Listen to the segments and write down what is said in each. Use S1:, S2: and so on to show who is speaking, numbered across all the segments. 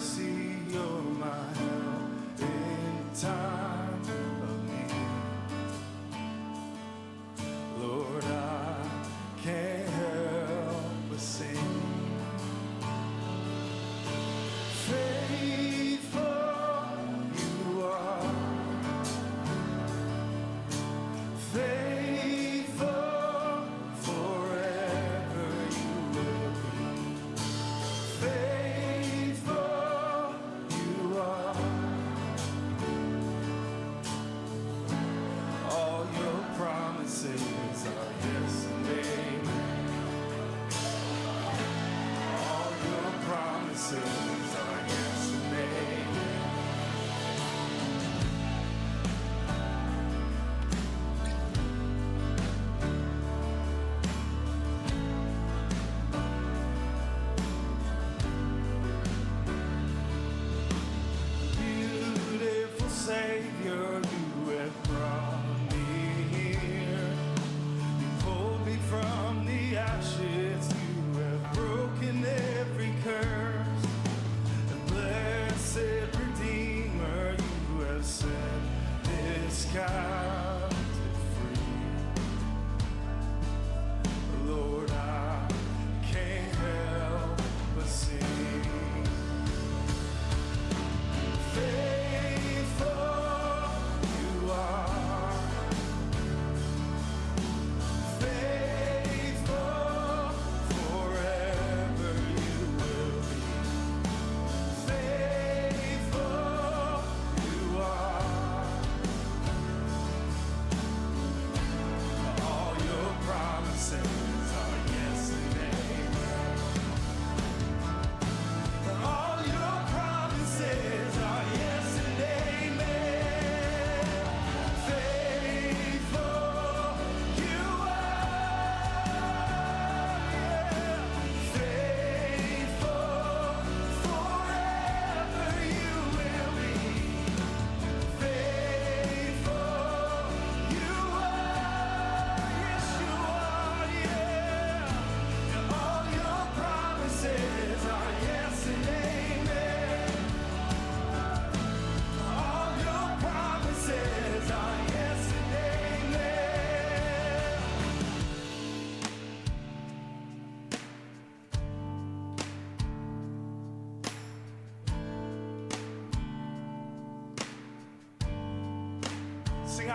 S1: see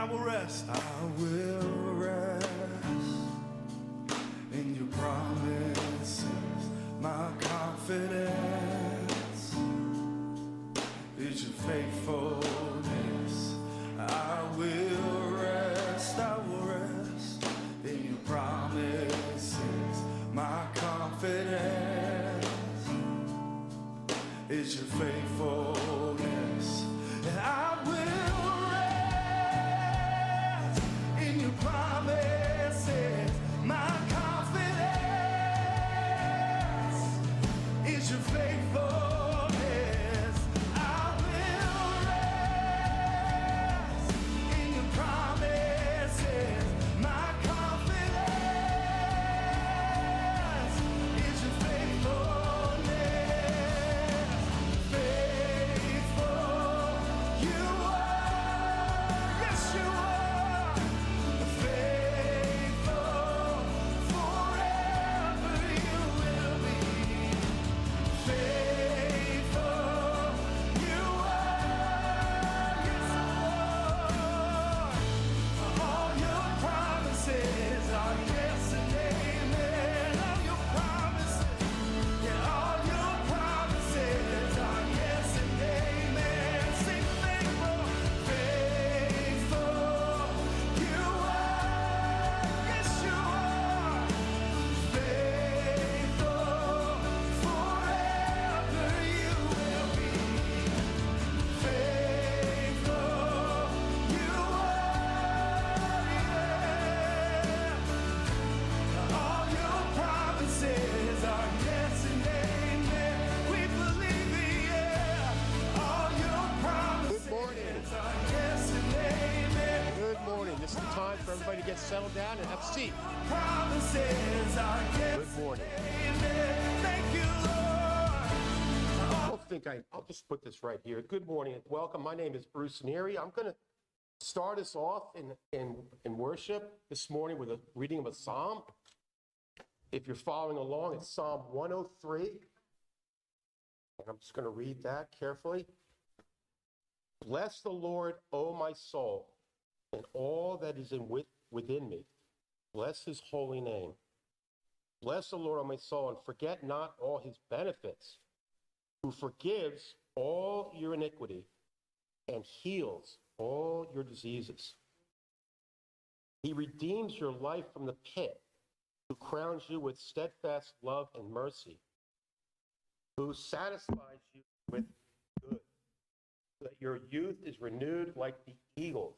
S1: I will rest. I will rest in your promises, my confidence.
S2: Down and have a seat.
S1: Promises are
S2: Good morning.
S1: Thank you, Lord.
S2: I don't think I, I'll just put this right here. Good morning and welcome. My name is Bruce Neary. I'm going to start us off in, in, in worship this morning with a reading of a psalm. If you're following along, it's Psalm 103. And I'm just going to read that carefully. Bless the Lord, O my soul, and all that is in with, within me. Bless his holy name. Bless the Lord, O my soul, and forget not all his benefits, who forgives all your iniquity and heals all your diseases. He redeems your life from the pit, who crowns you with steadfast love and mercy, who satisfies you with good, so that your youth is renewed like the eagles.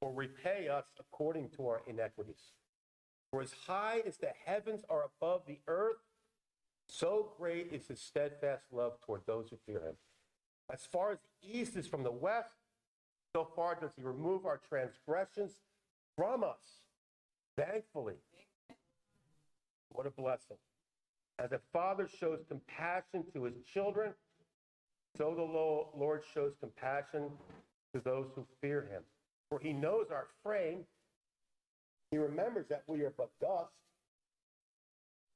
S2: or repay us according to our iniquities. For as high as the heavens are above the earth, so great is his steadfast love toward those who fear him. As far as the east is from the west, so far does he remove our transgressions from us. Thankfully. What a blessing. As a father shows compassion to his children, so the Lord shows compassion to those who fear him. For he knows our frame. He remembers that we are but dust.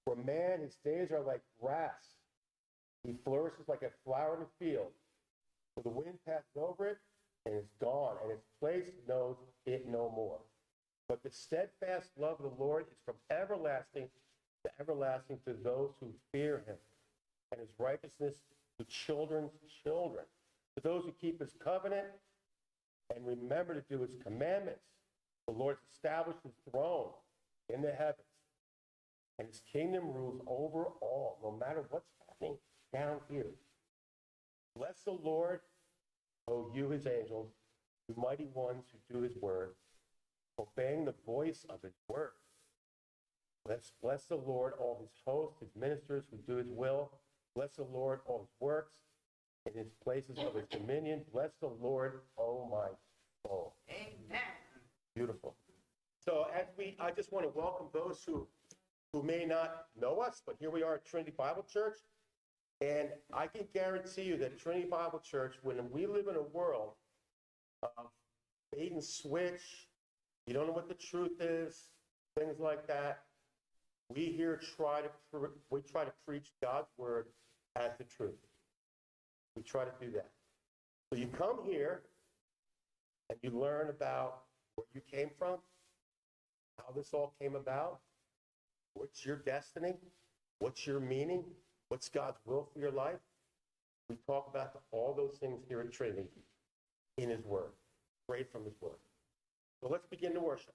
S2: For man, his days are like grass. He flourishes like a flower in the field. For the wind passes over it and is gone, and its place knows it no more. But the steadfast love of the Lord is from everlasting to everlasting to those who fear him, and his righteousness to children's children, to those who keep his covenant and remember to do his commandments. The Lord established his throne in the heavens, and his kingdom rules over all, no matter what's happening down here. Bless the Lord, O you his angels, you mighty ones who do his word, obeying the voice of his word. Bless, bless the Lord, all his hosts, his ministers who do his will. Bless the Lord, all his works, in his places of his dominion. Bless the Lord, O my soul.
S3: Amen.
S2: Beautiful. So as we, I just want to welcome those who, who may not know us, but here we are at Trinity Bible Church. And I can guarantee you that Trinity Bible Church, when we live in a world of bait and switch, you don't know what the truth is, things like that, we here try to, pre- we try to preach God's word as the truth. We try to do that.
S3: So you come here and you learn about where you came from, how this all came about, what's your destiny, what's your meaning, what's God's will for your life. We talk about all those things here at Trinity in His Word, right from His Word. So let's begin to worship.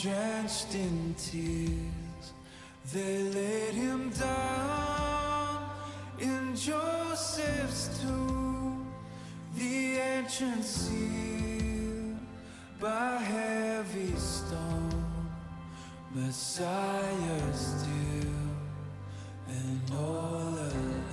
S1: drenched in tears, they laid him down in Joseph's tomb, the entrance sealed by heavy stone, Messiah still and all alone.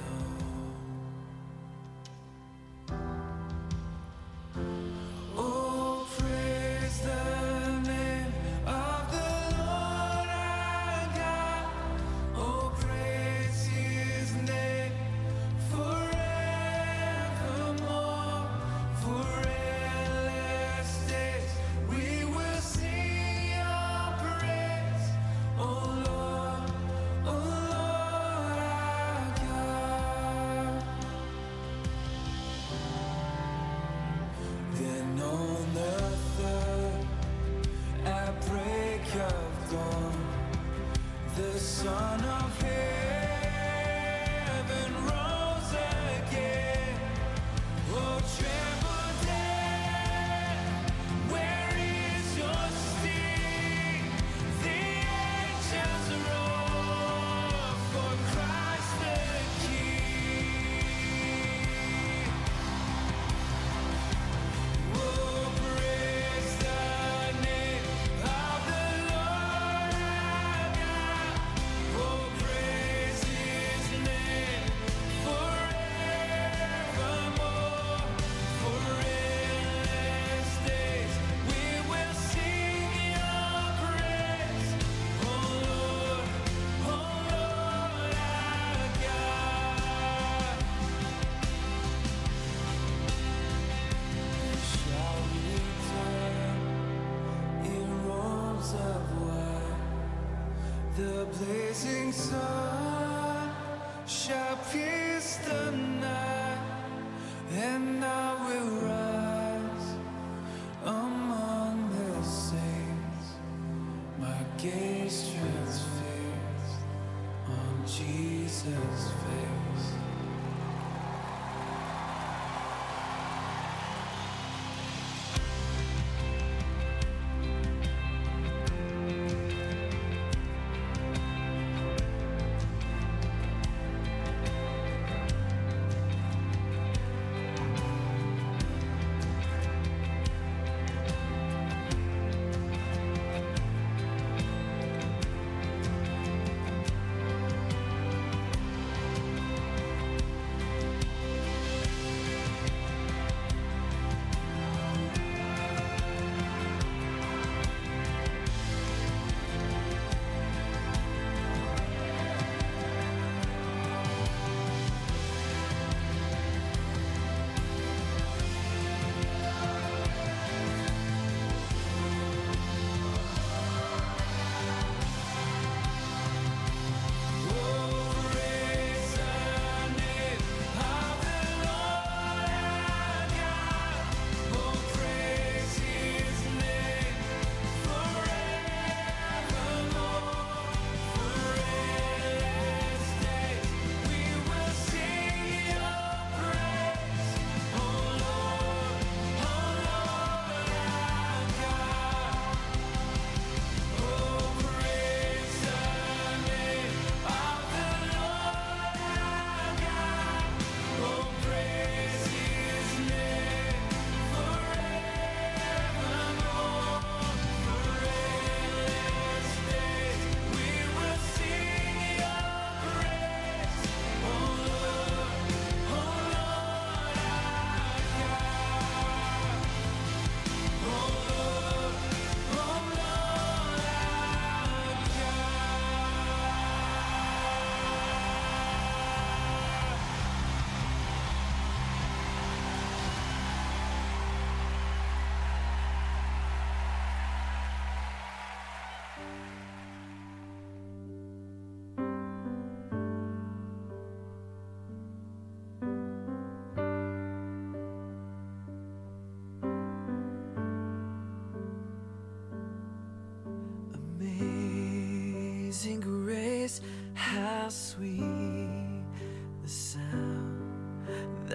S1: so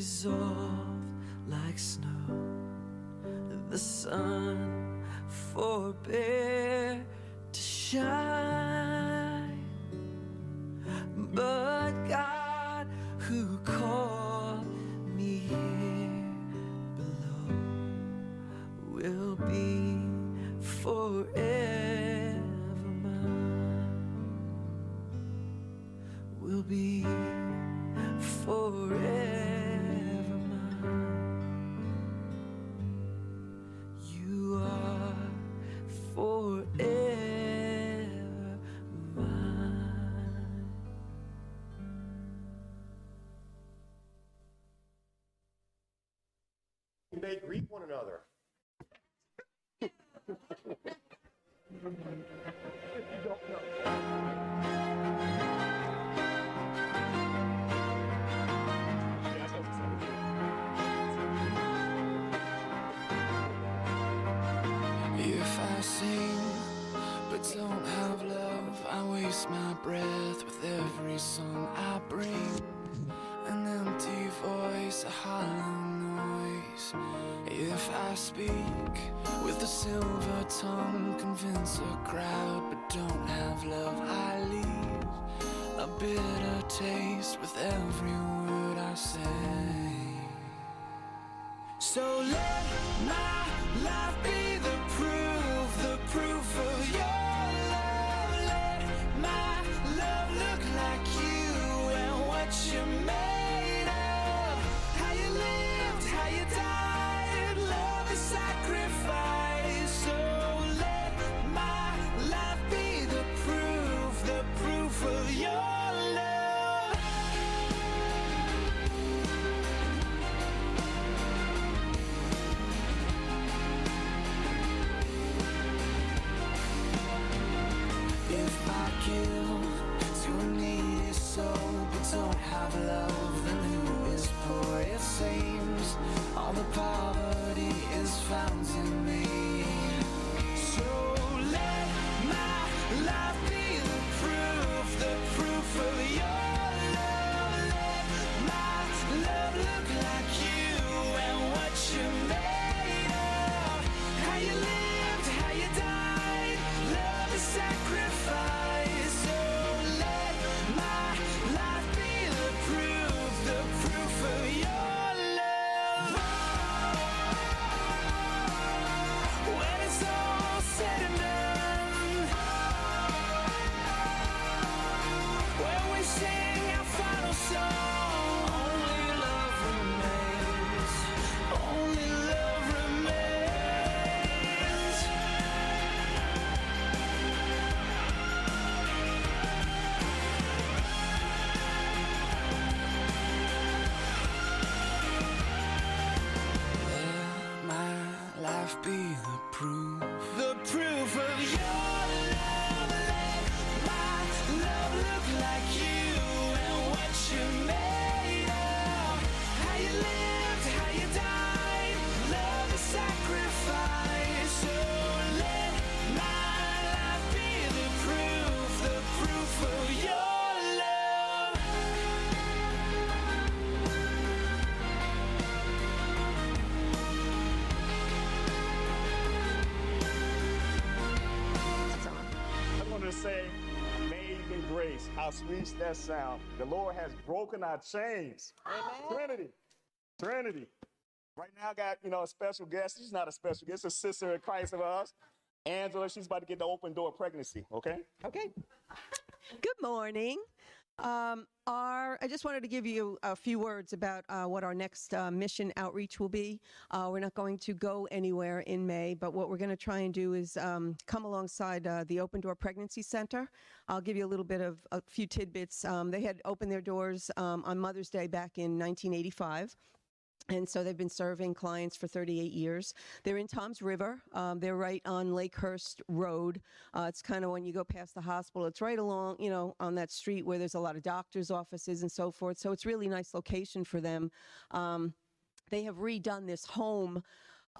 S3: Dissolve like snow. The sun forbear to shine.
S2: greet one another.
S3: speak with a silver tongue, convince a crowd, but don't have love. I leave a bitter taste with every word I say. So let my love be the proof. Don't have love, then who is poor? It seems all the poverty
S4: sweet that sound. The Lord has broken our chains. Trinity. Trinity. Right now, I got, you know, a special guest. She's not a special guest, a sister in Christ of ours. Angela, she's about to get the open door pregnancy, okay?
S5: Okay. Good morning. Um, our, I just wanted to give you a few words about uh, what our next uh, mission outreach will be. Uh, we're not going to go anywhere in May, but what we're going to try and do is um, come alongside uh, the Open Door Pregnancy Center. I'll give you a little bit of a few tidbits. Um, they had opened their doors um, on Mother's Day back in 1985. And so they've been serving clients for 38 years. They're in Toms River. Um, they're right on Lakehurst Road. Uh, it's kind of when you go past the hospital, it's right along, you know, on that street where there's a lot of doctors' offices and so forth. So it's really nice location for them. Um, they have redone this home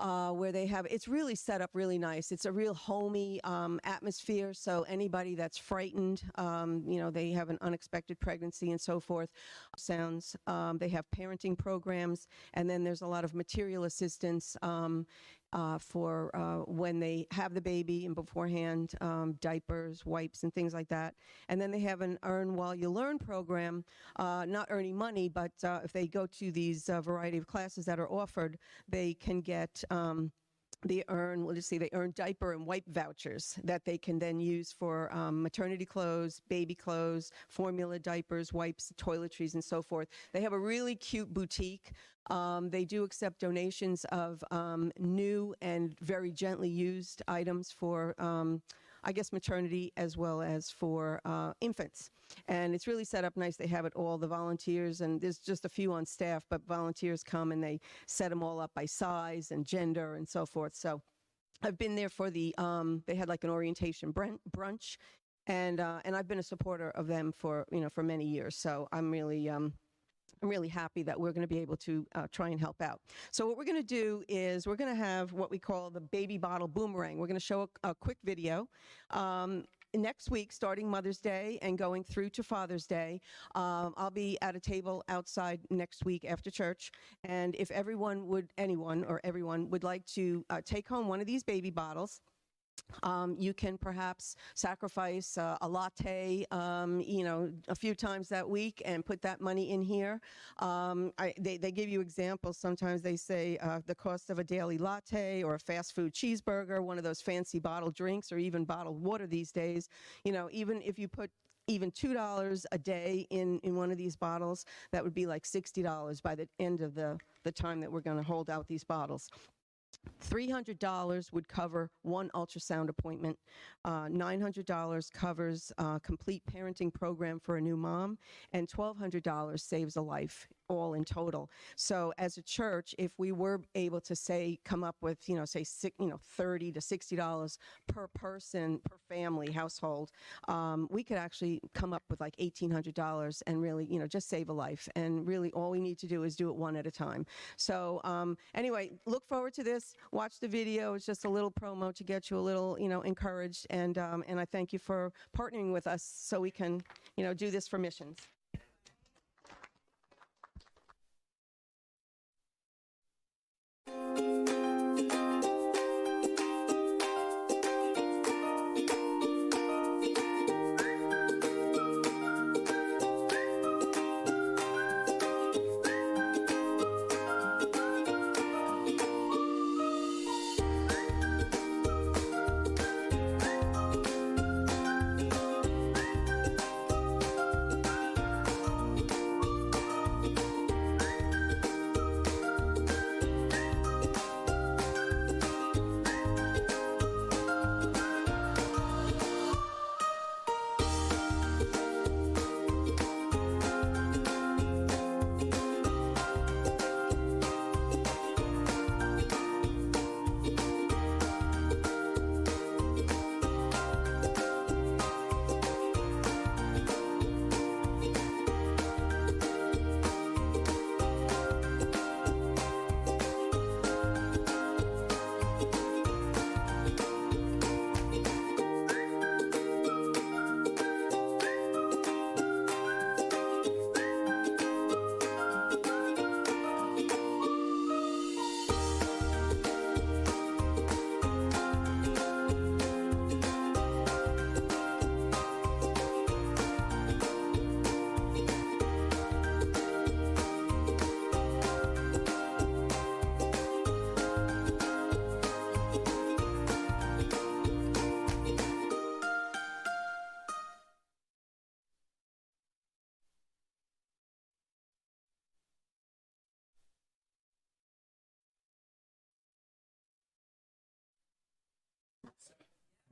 S5: uh, where they have it's really set up really nice. It's a real homey um, atmosphere. So anybody that's frightened, um, you know, they have an unexpected pregnancy and so forth. Sounds. Um, they have parenting programs, and then there's a lot of material assistance. Uh, for uh, when they have the baby and beforehand, um, diapers, wipes, and things like that. And then they have an Earn While You Learn program, uh, not earning money, but uh, if they go to these uh, variety of classes that are offered, they can get. Um, they earn, let's see, they earn diaper and wipe vouchers that they can then use for um, maternity clothes, baby clothes, formula diapers, wipes, toiletries, and so forth. They have a really cute boutique. Um, they do accept donations of um, new and very gently used items for. I guess maternity as well as for uh, infants. And it's really set up nice. They have it all, the volunteers, and there's just a few on staff, but volunteers come and they set them all up by size and gender and so forth. So I've been there for the, um, they had like an orientation brunch. And, uh, and I've been a supporter of them for, you know, for many years. So I'm really, um, I'm really happy that we're going to be able to uh, try and help out. So what we're going to do is we're going to have what we call the baby bottle boomerang. We're going to show a, a quick video. Um, Next week, starting Mother's Day and going through to Father's Day, um, I'll be at a table outside next week after church. And if everyone would, anyone or everyone would like to uh, take home one of these baby bottles, um, you can perhaps sacrifice uh, a latte, um, you know, a few times that week and put that money in here. Um, I, they, they give you examples. Sometimes they say uh, the cost of a daily latte or a fast food cheeseburger, one of those fancy bottled drinks, or even bottled water these days. You know, even if you put even two dollars a day in in one of these bottles, that would be like sixty dollars by the end of the the time that we're going to hold out these bottles. $300 would cover one ultrasound appointment. Uh, $900 covers a complete parenting program for a new mom, and $1,200 saves a life all in total. So as a church, if we were able to say, come up with, you know, say, six, you know, 30 to $60 per person, per family, household, um, we could actually come up with like $1,800 and really, you know, just save a life. And really all we need to do is do it one at a time. So um, anyway, look forward to this. Watch the video. It's just a little promo to get you a little, you know, encouraged. And, um, and I thank you for partnering with us so we can, you know, do this for missions.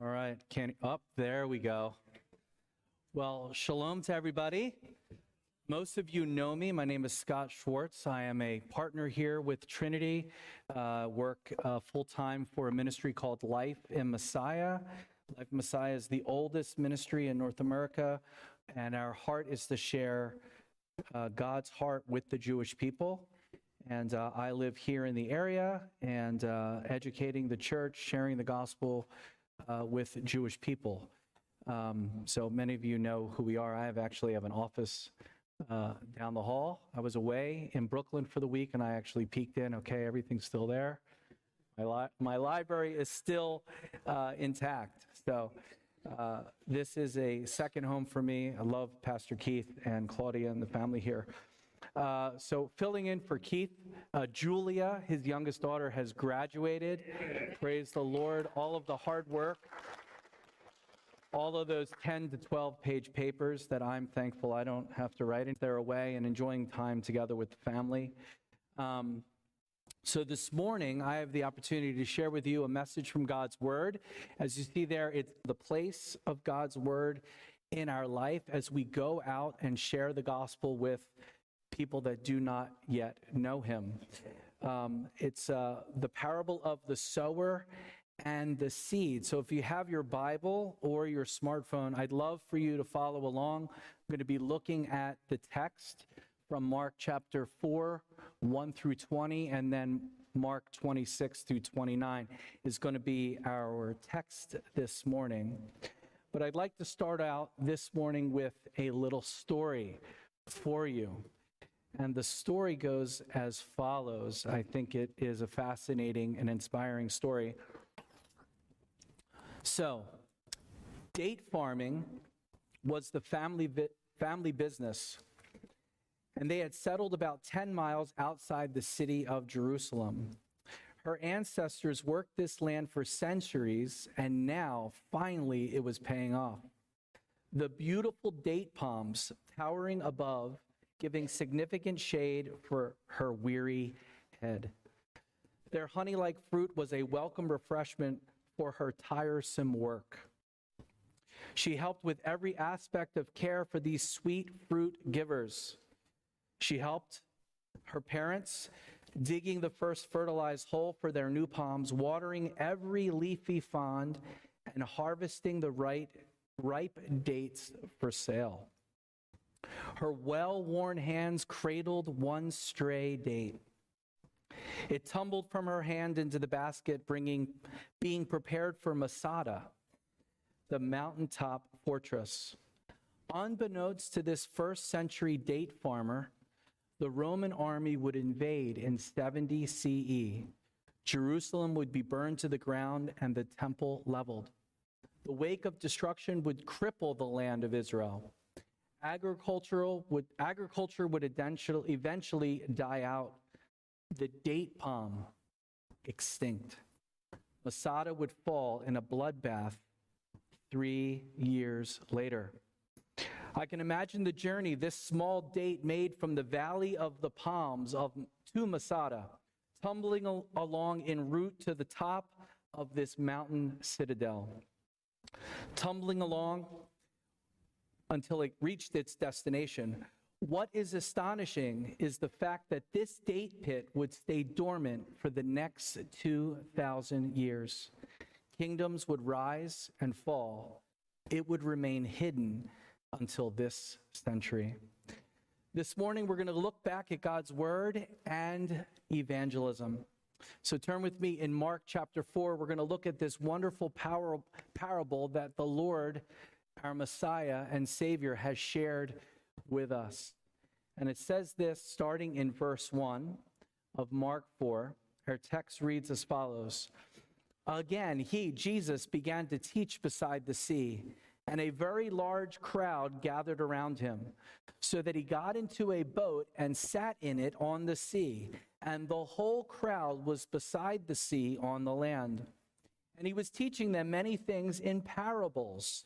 S6: All right, can up there we go. Well, shalom to everybody. Most of you know me. My name is Scott Schwartz. I am a partner here with Trinity. Uh, work uh, full time for a ministry called Life in Messiah. Life in Messiah is the oldest ministry in North America, and our heart is to share uh, God's heart with the Jewish people. And uh, I live here in the area and uh, educating the church, sharing the gospel uh, with Jewish people. Um, so many of you know who we are. I have actually have an office uh, down the hall. I was away in Brooklyn for the week, and I actually peeked in. Okay, everything's still there. My li- my library is still uh, intact. So. Uh, this is a second home for me. I love Pastor Keith and Claudia and the family here. Uh, so, filling in for Keith, uh, Julia, his youngest daughter, has graduated. Praise the Lord. All of the hard work, all of those 10 to 12 page papers that I'm thankful I don't have to write, they're away and enjoying time together with the family. Um, so this morning, I have the opportunity to share with you a message from God's Word. As you see there, it's the place of God's Word in our life as we go out and share the gospel with people that do not yet know Him. Um, it's uh, the parable of the sower and the seed. So if you have your Bible or your smartphone, I'd love for you to follow along. I'm going to be looking at the text from Mark chapter 4, 1 through 20, and then Mark 26 through 29 is going to be our text this morning. But I'd like to start out this morning with a little story for you. And the story goes as follows. I think it is a fascinating and inspiring story. So, date farming was the family, family business and they had settled about 10 miles outside the city of Jerusalem. Her ancestors worked this land for centuries, and now, finally, it was paying off. The beautiful date palms towering above, giving significant shade for her weary head. Their honey like fruit was a welcome refreshment for her tiresome work. She helped with every aspect of care for these sweet fruit givers. She helped Her parents digging the first fertilized hole for their new palms, watering every leafy frond, and harvesting the right, ripe dates for sale. Her well worn hands cradled one stray date. It tumbled from her hand into the basket, bringing, being prepared for Masada, the mountaintop fortress. Unbeknownst to this first century date farmer, the Roman army would invade in 70 CE. Jerusalem would be burned to the ground and the temple leveled. The wake of destruction would cripple the land of Israel. Agricultural would, agriculture would eventually, eventually die out. The date palm extinct. Masada would fall in a bloodbath three years later. I can imagine the journey this small date made from the Valley of the Palms of, to Masada, tumbling al- along en route to the top of this mountain citadel. Tumbling along until it reached its destination. What is astonishing is the fact that this date pit would stay dormant for the next 2,000 years. Kingdoms would rise and fall. It would remain hidden until this century. This morning, we're going to look back at God's word and evangelism. So turn with me in Mark chapter 4. We're going to look at this wonderful parable that the Lord, our Messiah and Savior, has shared with us. And it says this starting in verse 1 of Mark 4. Our text reads as follows Again, he, Jesus, began to teach beside the sea and a very large crowd gathered around him, so that he got into a boat and sat in it on the sea, and the whole crowd was beside the sea on the land. And he was teaching them many things in parables.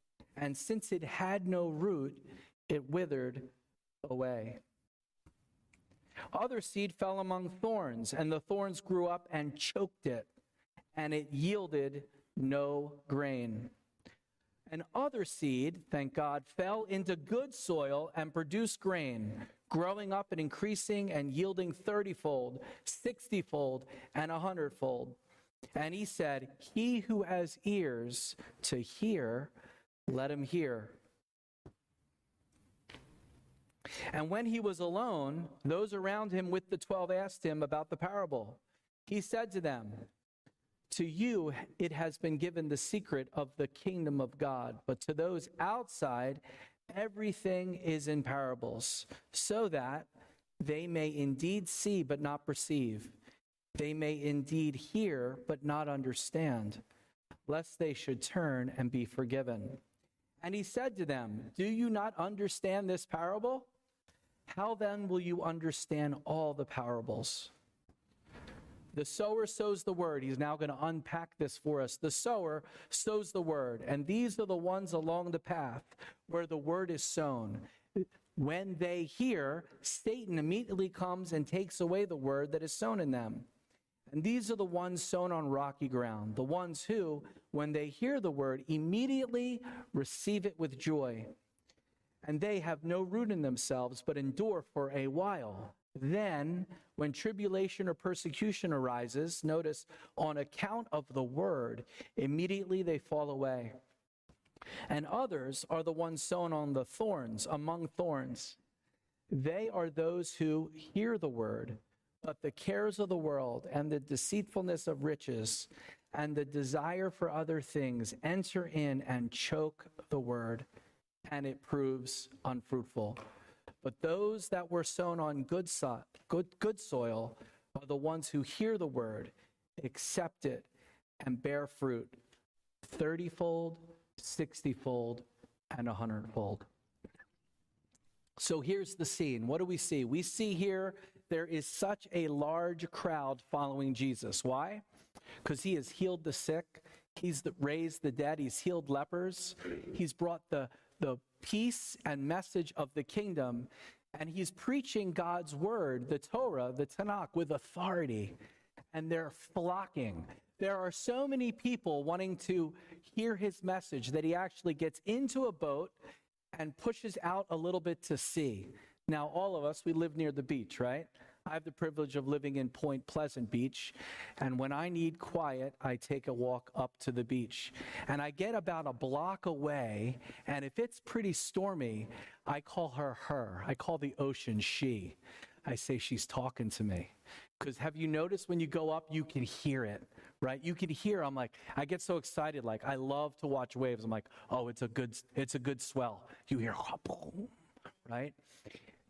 S6: And since it had no root, it withered away. Other seed fell among thorns, and the thorns grew up and choked it, and it yielded no grain. And other seed, thank God, fell into good soil and produced grain, growing up and increasing and yielding thirtyfold, sixtyfold, and a hundredfold. And he said, He who has ears to hear, let him hear. And when he was alone, those around him with the twelve asked him about the parable. He said to them, to you, it has been given the secret of the kingdom of God, but to those outside, everything is in parables, so that they may indeed see but not perceive. They may indeed hear but not understand, lest they should turn and be forgiven. And he said to them, Do you not understand this parable? How then will you understand all the parables? The sower sows the word. He's now going to unpack this for us. The sower sows the word, and these are the ones along the path where the word is sown. When they hear, Satan immediately comes and takes away the word that is sown in them. And these are the ones sown on rocky ground, the ones who, when they hear the word, immediately receive it with joy. And they have no root in themselves, but endure for a while. Then, when tribulation or persecution arises, notice, on account of the word, immediately they fall away. And others are the ones sown on the thorns, among thorns. They are those who hear the word, but the cares of the world and the deceitfulness of riches and the desire for other things enter in and choke the word, and it proves unfruitful. But those that were sown on good, so- good, good soil are the ones who hear the word, accept it, and bear fruit thirtyfold, sixtyfold, and a hundredfold. So here's the scene. What do we see? We see here there is such a large crowd following Jesus. Why? Because he has healed the sick, he's raised the dead, he's healed lepers, he's brought the, the peace and message of the kingdom, and he's preaching God's word, the Torah, the Tanakh, with authority. And they're flocking. There are so many people wanting to hear his message that he actually gets into a boat and pushes out a little bit to sea. Now, all of us, we live near the beach, right? I have the privilege of living in Point Pleasant Beach, and when I need quiet, I take a walk up to the beach. And I get about a block away, and if it's pretty stormy, I call her her. I call the ocean she. I say she's talking to me. Because have you noticed when you go up, you can hear it, right? You can hear. I'm like, I get so excited. Like I love to watch waves. I'm like, oh, it's a good, it's a good swell. You hear, right?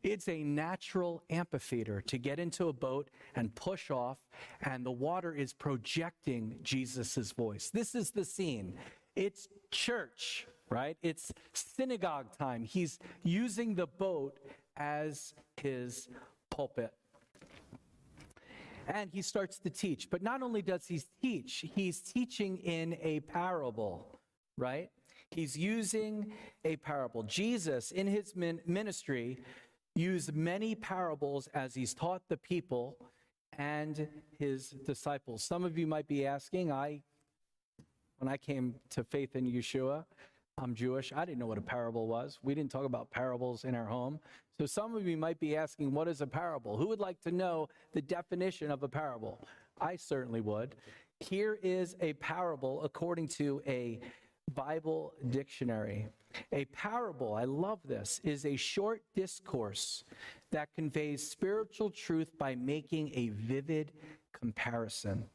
S6: It's a natural amphitheater to get into a boat and push off, and the water is projecting Jesus' voice. This is the scene. It's church, right? It's synagogue time. He's using the boat as his pulpit. And he starts to teach. But not only does he teach, he's teaching in a parable, right? He's using a parable. Jesus, in his ministry, used many parables as he's taught the people and his disciples. Some of you might be asking, I when I came to faith in Yeshua, I'm Jewish. I didn't know what a parable was. We didn't talk about parables in our home. So some of you might be asking, what is a parable? Who would like to know the definition of a parable? I certainly would. Here is a parable according to a Bible dictionary. A parable, I love this, is a short discourse that conveys spiritual truth by making a vivid comparison.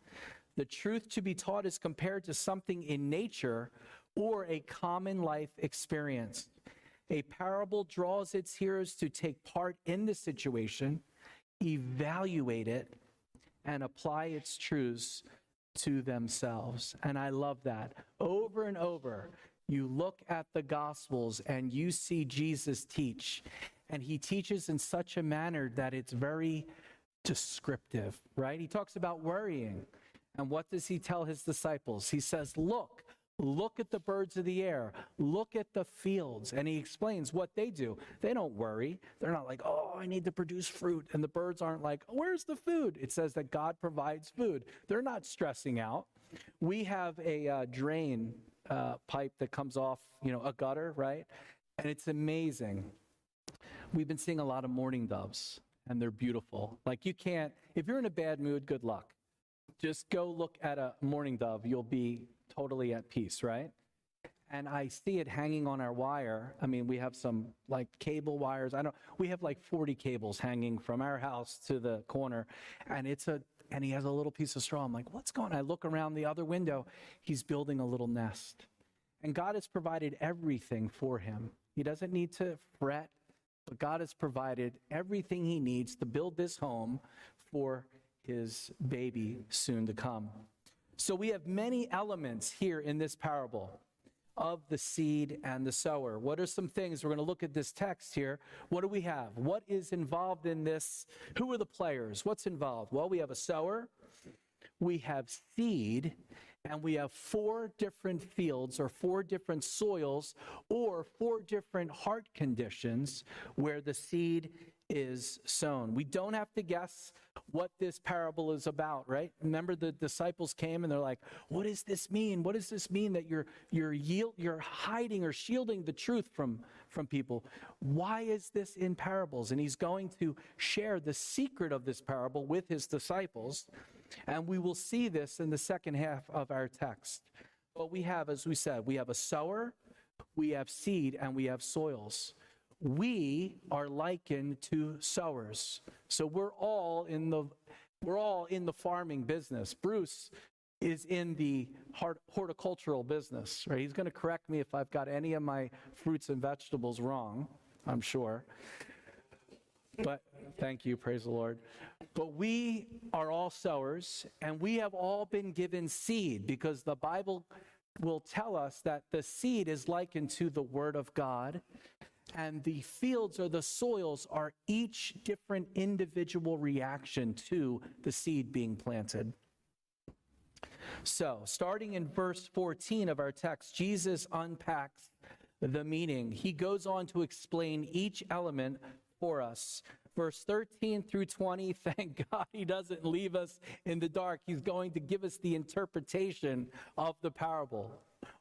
S6: The truth to be taught is compared to something in nature or a common life experience. A parable draws its hearers to take part in the situation, evaluate it, and apply its truths to themselves. And I love that. Over and over, you look at the Gospels and you see Jesus teach, and he teaches in such a manner that it's very descriptive, right? He talks about worrying. And what does he tell his disciples? He says, Look, Look at the birds of the air. Look at the fields. And he explains what they do. They don't worry. They're not like, oh, I need to produce fruit. And the birds aren't like, where's the food? It says that God provides food. They're not stressing out. We have a uh, drain uh, pipe that comes off, you know, a gutter, right? And it's amazing. We've been seeing a lot of mourning doves, and they're beautiful. Like, you can't, if you're in a bad mood, good luck. Just go look at a mourning dove. You'll be totally at peace, right? And I see it hanging on our wire. I mean, we have some like cable wires. I don't, we have like 40 cables hanging from our house to the corner. And it's a, and he has a little piece of straw. I'm like, what's going on? I look around the other window. He's building a little nest. And God has provided everything for him. He doesn't need to fret, but God has provided everything he needs to build this home for his baby soon to come. So we have many elements here in this parable of the seed and the sower. What are some things? We're going to look at this text here. What do we have? What is involved in this? Who are the players? What's involved? Well, we have a sower, we have seed, and we have four different fields or four different soils or four different heart conditions where the seed is sown. We don't have to guess what this parable is about, right? Remember the disciples came and they're like, "What does this mean? What does this mean that you're you're yield, you're hiding or shielding the truth from from people? Why is this in parables?" And he's going to share the secret of this parable with his disciples, and we will see this in the second half of our text. But we have, as we said, we have a sower, we have seed, and we have soils we are likened to sowers. So we're all in the we're all in the farming business. Bruce is in the horticultural business, right? He's going to correct me if I've got any of my fruits and vegetables wrong, I'm sure. But thank you, praise the Lord. But we are all sowers, and we have all been given seed because the Bible will tell us that the seed is likened to the Word of God And the fields or the soils are each different individual reaction to the seed being planted. So, starting in verse 14 of our text, Jesus unpacks the meaning. He goes on to explain each element for us. Verse 13 through 20, thank God he doesn't leave us in the dark. He's going to give us the interpretation of the parable.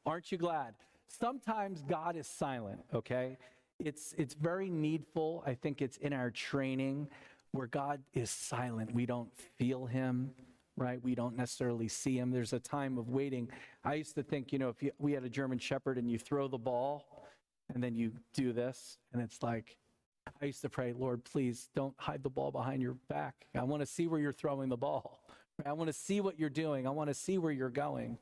S6: Aren't you glad? Sometimes God is silent, okay? It's, it's very needful. I think it's in our training where God is silent. We don't feel him, right? We don't necessarily see him. There's a time of waiting. I used to think, you know, if you, we had a German Shepherd and you throw the ball and then you do this, and it's like, I used to pray, Lord, please don't hide the ball behind your back. I want to see where you're throwing the ball. I want to see what you're doing. I want to see where you're going.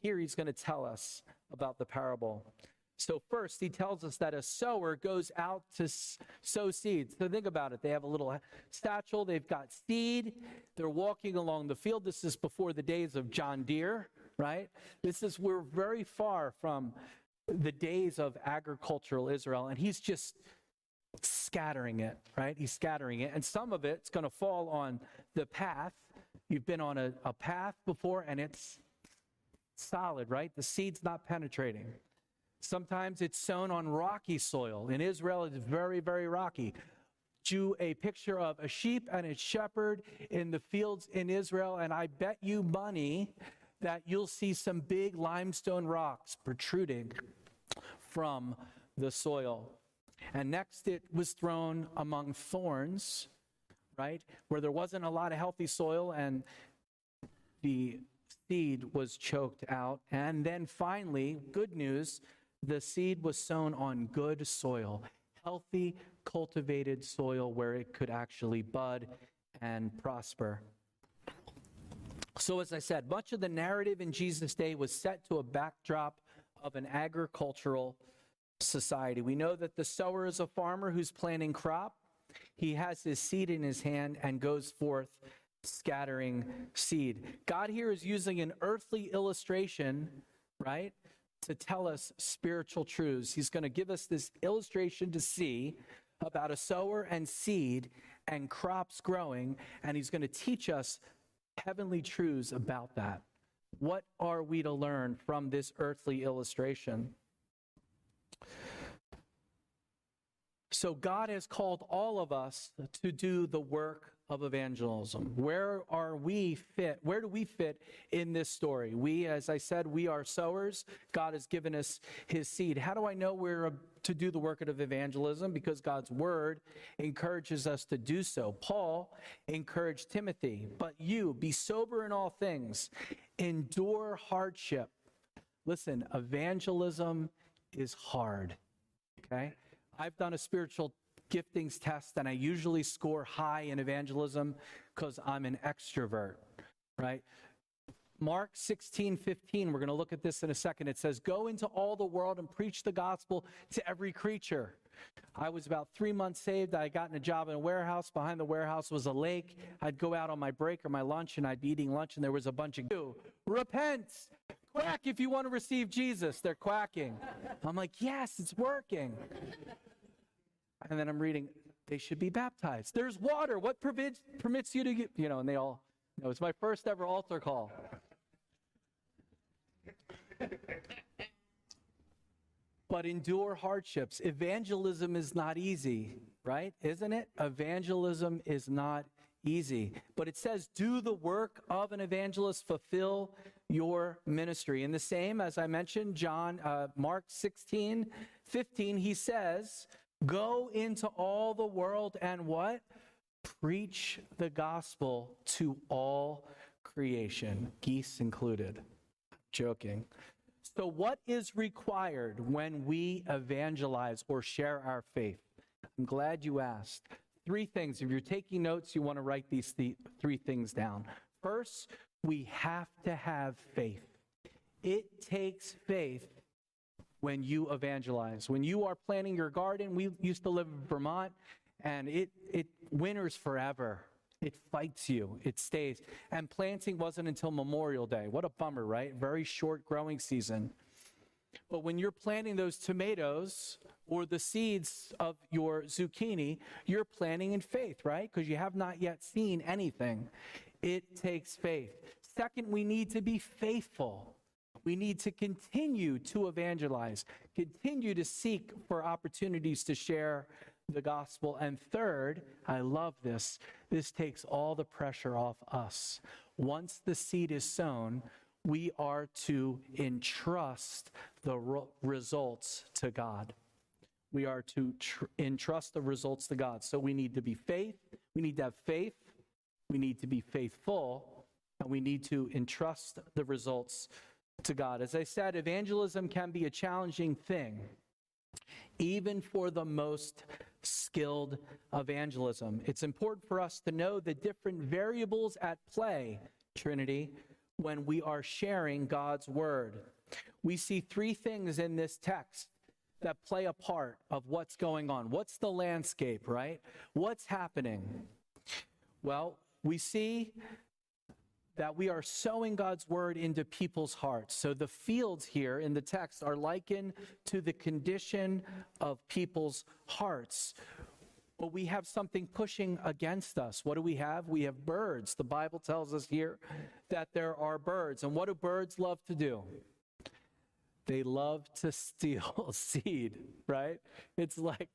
S6: Here he's going to tell us about the parable. So, first, he tells us that a sower goes out to sow seeds. So, think about it. They have a little satchel, they've got seed, they're walking along the field. This is before the days of John Deere, right? This is, we're very far from the days of agricultural Israel, and he's just scattering it, right? He's scattering it, and some of it's going to fall on the path. You've been on a, a path before, and it's solid, right? The seed's not penetrating. Sometimes it's sown on rocky soil. In Israel, it's very, very rocky. Drew a picture of a sheep and its shepherd in the fields in Israel, and I bet you money that you'll see some big limestone rocks protruding from the soil. And next, it was thrown among thorns, right? Where there wasn't a lot of healthy soil, and the seed was choked out. And then finally, good news the seed was sown on good soil, healthy, cultivated soil where it could actually bud and prosper. So, as I said, much of the narrative in Jesus' day was set to a backdrop of an agricultural society. We know that the sower is a farmer who's planting crop. He has his seed in his hand and goes forth scattering seed. God here is using an earthly illustration, right, to tell us spiritual truths. He's going to give us this illustration to see about a sower and seed and crops growing, and he's going to teach us heavenly truths about that. What are we to learn from this earthly illustration? So, God has called all of us to do the work of evangelism. Where are we fit? Where do we fit in this story? We, as I said, we are sowers. God has given us his seed. How do I know we're to do the work of evangelism? Because God's word encourages us to do so. Paul encouraged Timothy, but you be sober in all things, endure hardship. Listen, evangelism is hard. Okay? I've done a spiritual giftings test and I usually score high in evangelism because I'm an extrovert, right? Mark 16, 15, we're going to look at this in a second. It says, Go into all the world and preach the gospel to every creature. I was about three months saved. I got in a job in a warehouse. Behind the warehouse was a lake. I'd go out on my break or my lunch and I'd be eating lunch and there was a bunch of you. Repent. Quack if you want to receive Jesus. They're quacking. I'm like, yes, it's working. And then I'm reading, they should be baptized. There's water. What permits, permits you to get, you know, and they all, you know, it's my first ever altar call. but endure hardships. Evangelism is not easy, right? Isn't it? Evangelism is not easy. But it says, do the work of an evangelist, fulfill your ministry. And the same, as I mentioned, John, uh, Mark 16, 15, he says, Go into all the world and what? Preach the gospel to all creation, geese included. Joking. So, what is required when we evangelize or share our faith? I'm glad you asked. Three things. If you're taking notes, you want to write these th- three things down. First, we have to have faith. It takes faith when you evangelize. When you are planting your garden, we used to live in Vermont, and it, it winters forever. It fights you, it stays. And planting wasn't until Memorial Day. What a bummer, right? Very short growing season. But when you're planting those tomatoes or the seeds of your zucchini, you're planting in faith, right? Because you have not yet seen anything. It takes faith. Second, we need to be faithful. We need to continue to evangelize, continue to seek for opportunities to share the gospel. And third, I love this, this takes all the pressure off us. Once the seed is sown, we are to entrust the results to God. We are to tr- entrust the results to God. So we need to be faith, we need to have faith, we need to be faithful, and we need to entrust the results to God. As I said, evangelism can be a challenging thing, even for the most skilled evangelism. It's important for us to know the different variables at play, Trinity, when we are sharing God's word. We see three things in this text that play a part of what's going on. What's the landscape, right? What's happening? Well, we see that we are sowing God's word into people's hearts. So the fields here in the text are likened to the condition of people's hearts. But we have something pushing against us. What do we have? We have birds. The Bible tells us here that there are birds. And what do birds love to do? They love to steal seed, right? It's like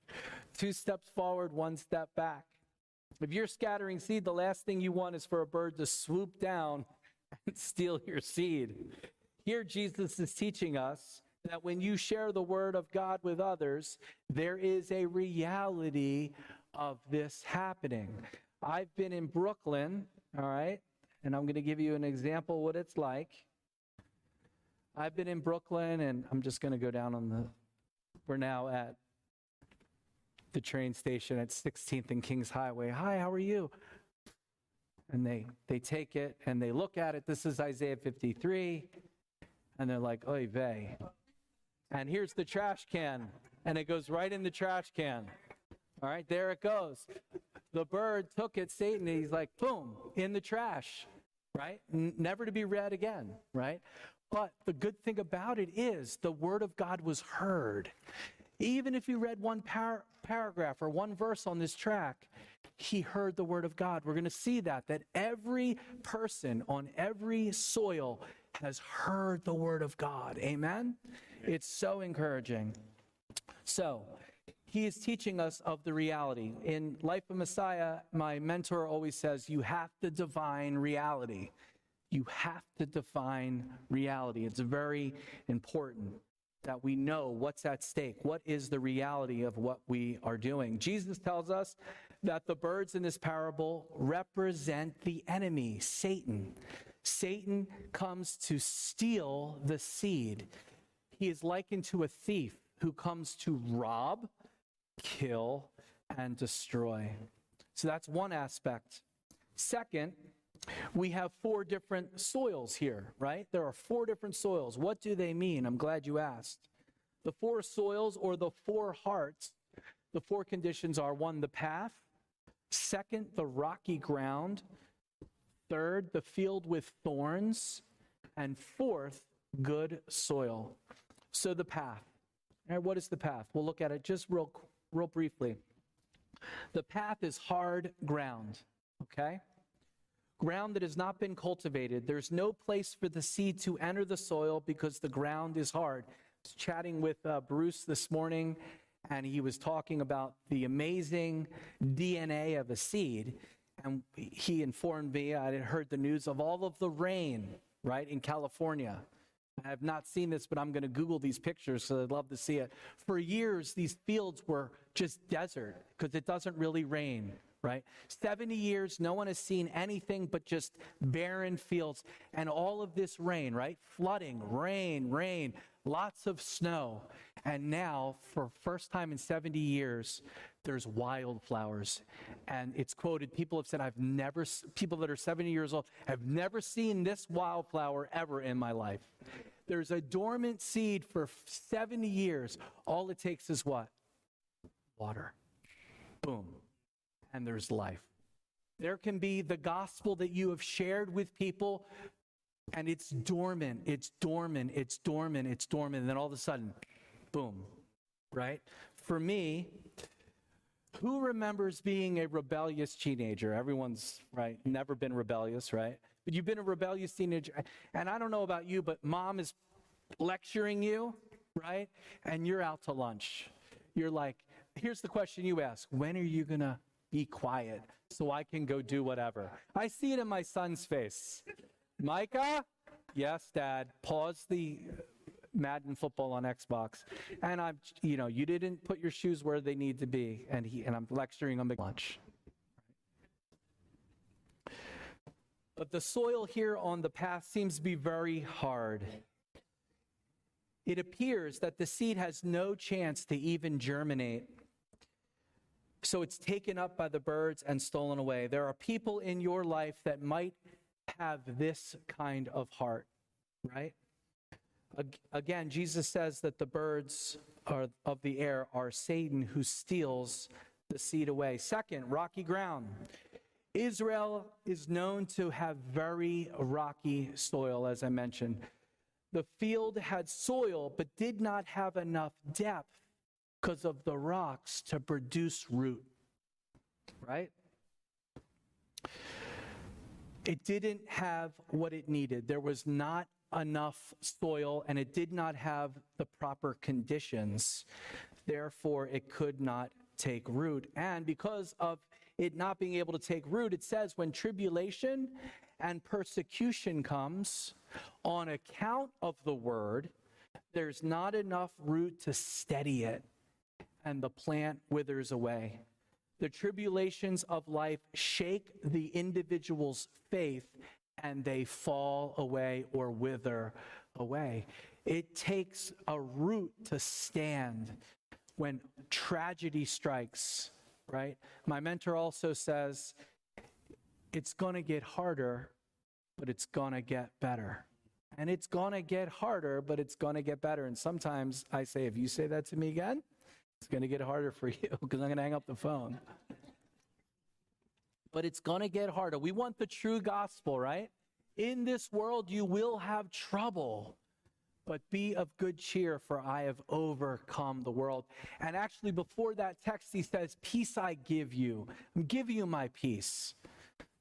S6: two steps forward, one step back. If you're scattering seed, the last thing you want is for a bird to swoop down and steal your seed. Here, Jesus is teaching us that when you share the word of God with others, there is a reality of this happening. I've been in Brooklyn, all right, and I'm going to give you an example what it's like. I've been in Brooklyn, and I'm just going to go down on the. We're now at the train station at 16th and Kings Highway. Hi, how are you? And they they take it and they look at it. This is Isaiah 53, and they're like, "Oy vey." And here's the trash can, and it goes right in the trash can. All right, there it goes. The bird took it, Satan, and he's like, boom, in the trash, right? N- never to be read again, right? But the good thing about it is the word of God was heard. Even if you read one par- paragraph or one verse on this track, he heard the word of God. We're going to see that, that every person on every soil has heard the word of God. Amen? It's so encouraging. So, he is teaching us of the reality. In Life of Messiah, my mentor always says, You have to divine reality. You have to define reality. It's very important that we know what's at stake. What is the reality of what we are doing? Jesus tells us that the birds in this parable represent the enemy, Satan. Satan comes to steal the seed. He is likened to a thief who comes to rob, kill, and destroy. So that's one aspect. Second, we have four different soils here, right? There are four different soils. What do they mean? I'm glad you asked. The four soils or the four hearts, the four conditions are one, the path, second, the rocky ground, third, the field with thorns, and fourth, good soil. So the path. What is the path? We'll look at it just real, real briefly. The path is hard ground, okay? Ground that has not been cultivated. There's no place for the seed to enter the soil because the ground is hard. I was chatting with uh, Bruce this morning, and he was talking about the amazing DNA of a seed. And he informed me, I had heard the news of all of the rain, right, in California. I have not seen this, but I'm going to Google these pictures, so I'd love to see it. For years, these fields were just desert because it doesn't really rain, right? 70 years, no one has seen anything but just barren fields. And all of this rain, right? Flooding, rain, rain, lots of snow. And now, for first time in 70 years, there's wildflowers. And it's quoted, people have said, I've never, people that are 70 years old have never seen this wildflower ever in my life. There's a dormant seed for 70 years. All it takes is what? Water. Boom. And there's life. There can be the gospel that you have shared with people and it's dormant, it's dormant, it's dormant, it's dormant, and then all of a sudden, boom, right? For me, who remembers being a rebellious teenager? Everyone's, right, never been rebellious, right? But you've been a rebellious teenager. And I don't know about you, but mom is lecturing you, right? And you're out to lunch. You're like, here's the question you ask When are you going to be quiet so I can go do whatever? I see it in my son's face. Micah? Yes, dad. Pause the Madden football on Xbox. And I'm, you know, you didn't put your shoes where they need to be. And he, and I'm lecturing him at lunch. But the soil here on the path seems to be very hard. It appears that the seed has no chance to even germinate. So it's taken up by the birds and stolen away. There are people in your life that might have this kind of heart, right? Again, Jesus says that the birds are, of the air are Satan who steals the seed away. Second, rocky ground. Israel is known to have very rocky soil, as I mentioned. The field had soil, but did not have enough depth because of the rocks to produce root. Right? It didn't have what it needed. There was not enough soil and it did not have the proper conditions. Therefore, it could not take root. And because of it not being able to take root, it says when tribulation and persecution comes on account of the word, there's not enough root to steady it, and the plant withers away. The tribulations of life shake the individual's faith and they fall away or wither away. It takes a root to stand when tragedy strikes, right? My mentor also says it's going to get harder, but it's going to get better. And it's going to get harder, but it's going to get better. And sometimes I say, if you say that to me again, it's going to get harder for you because I'm going to hang up the phone. But it's going to get harder. We want the true gospel, right? In this world, you will have trouble, but be of good cheer, for I have overcome the world. And actually, before that text, he says, Peace I give you. I'm giving you my peace.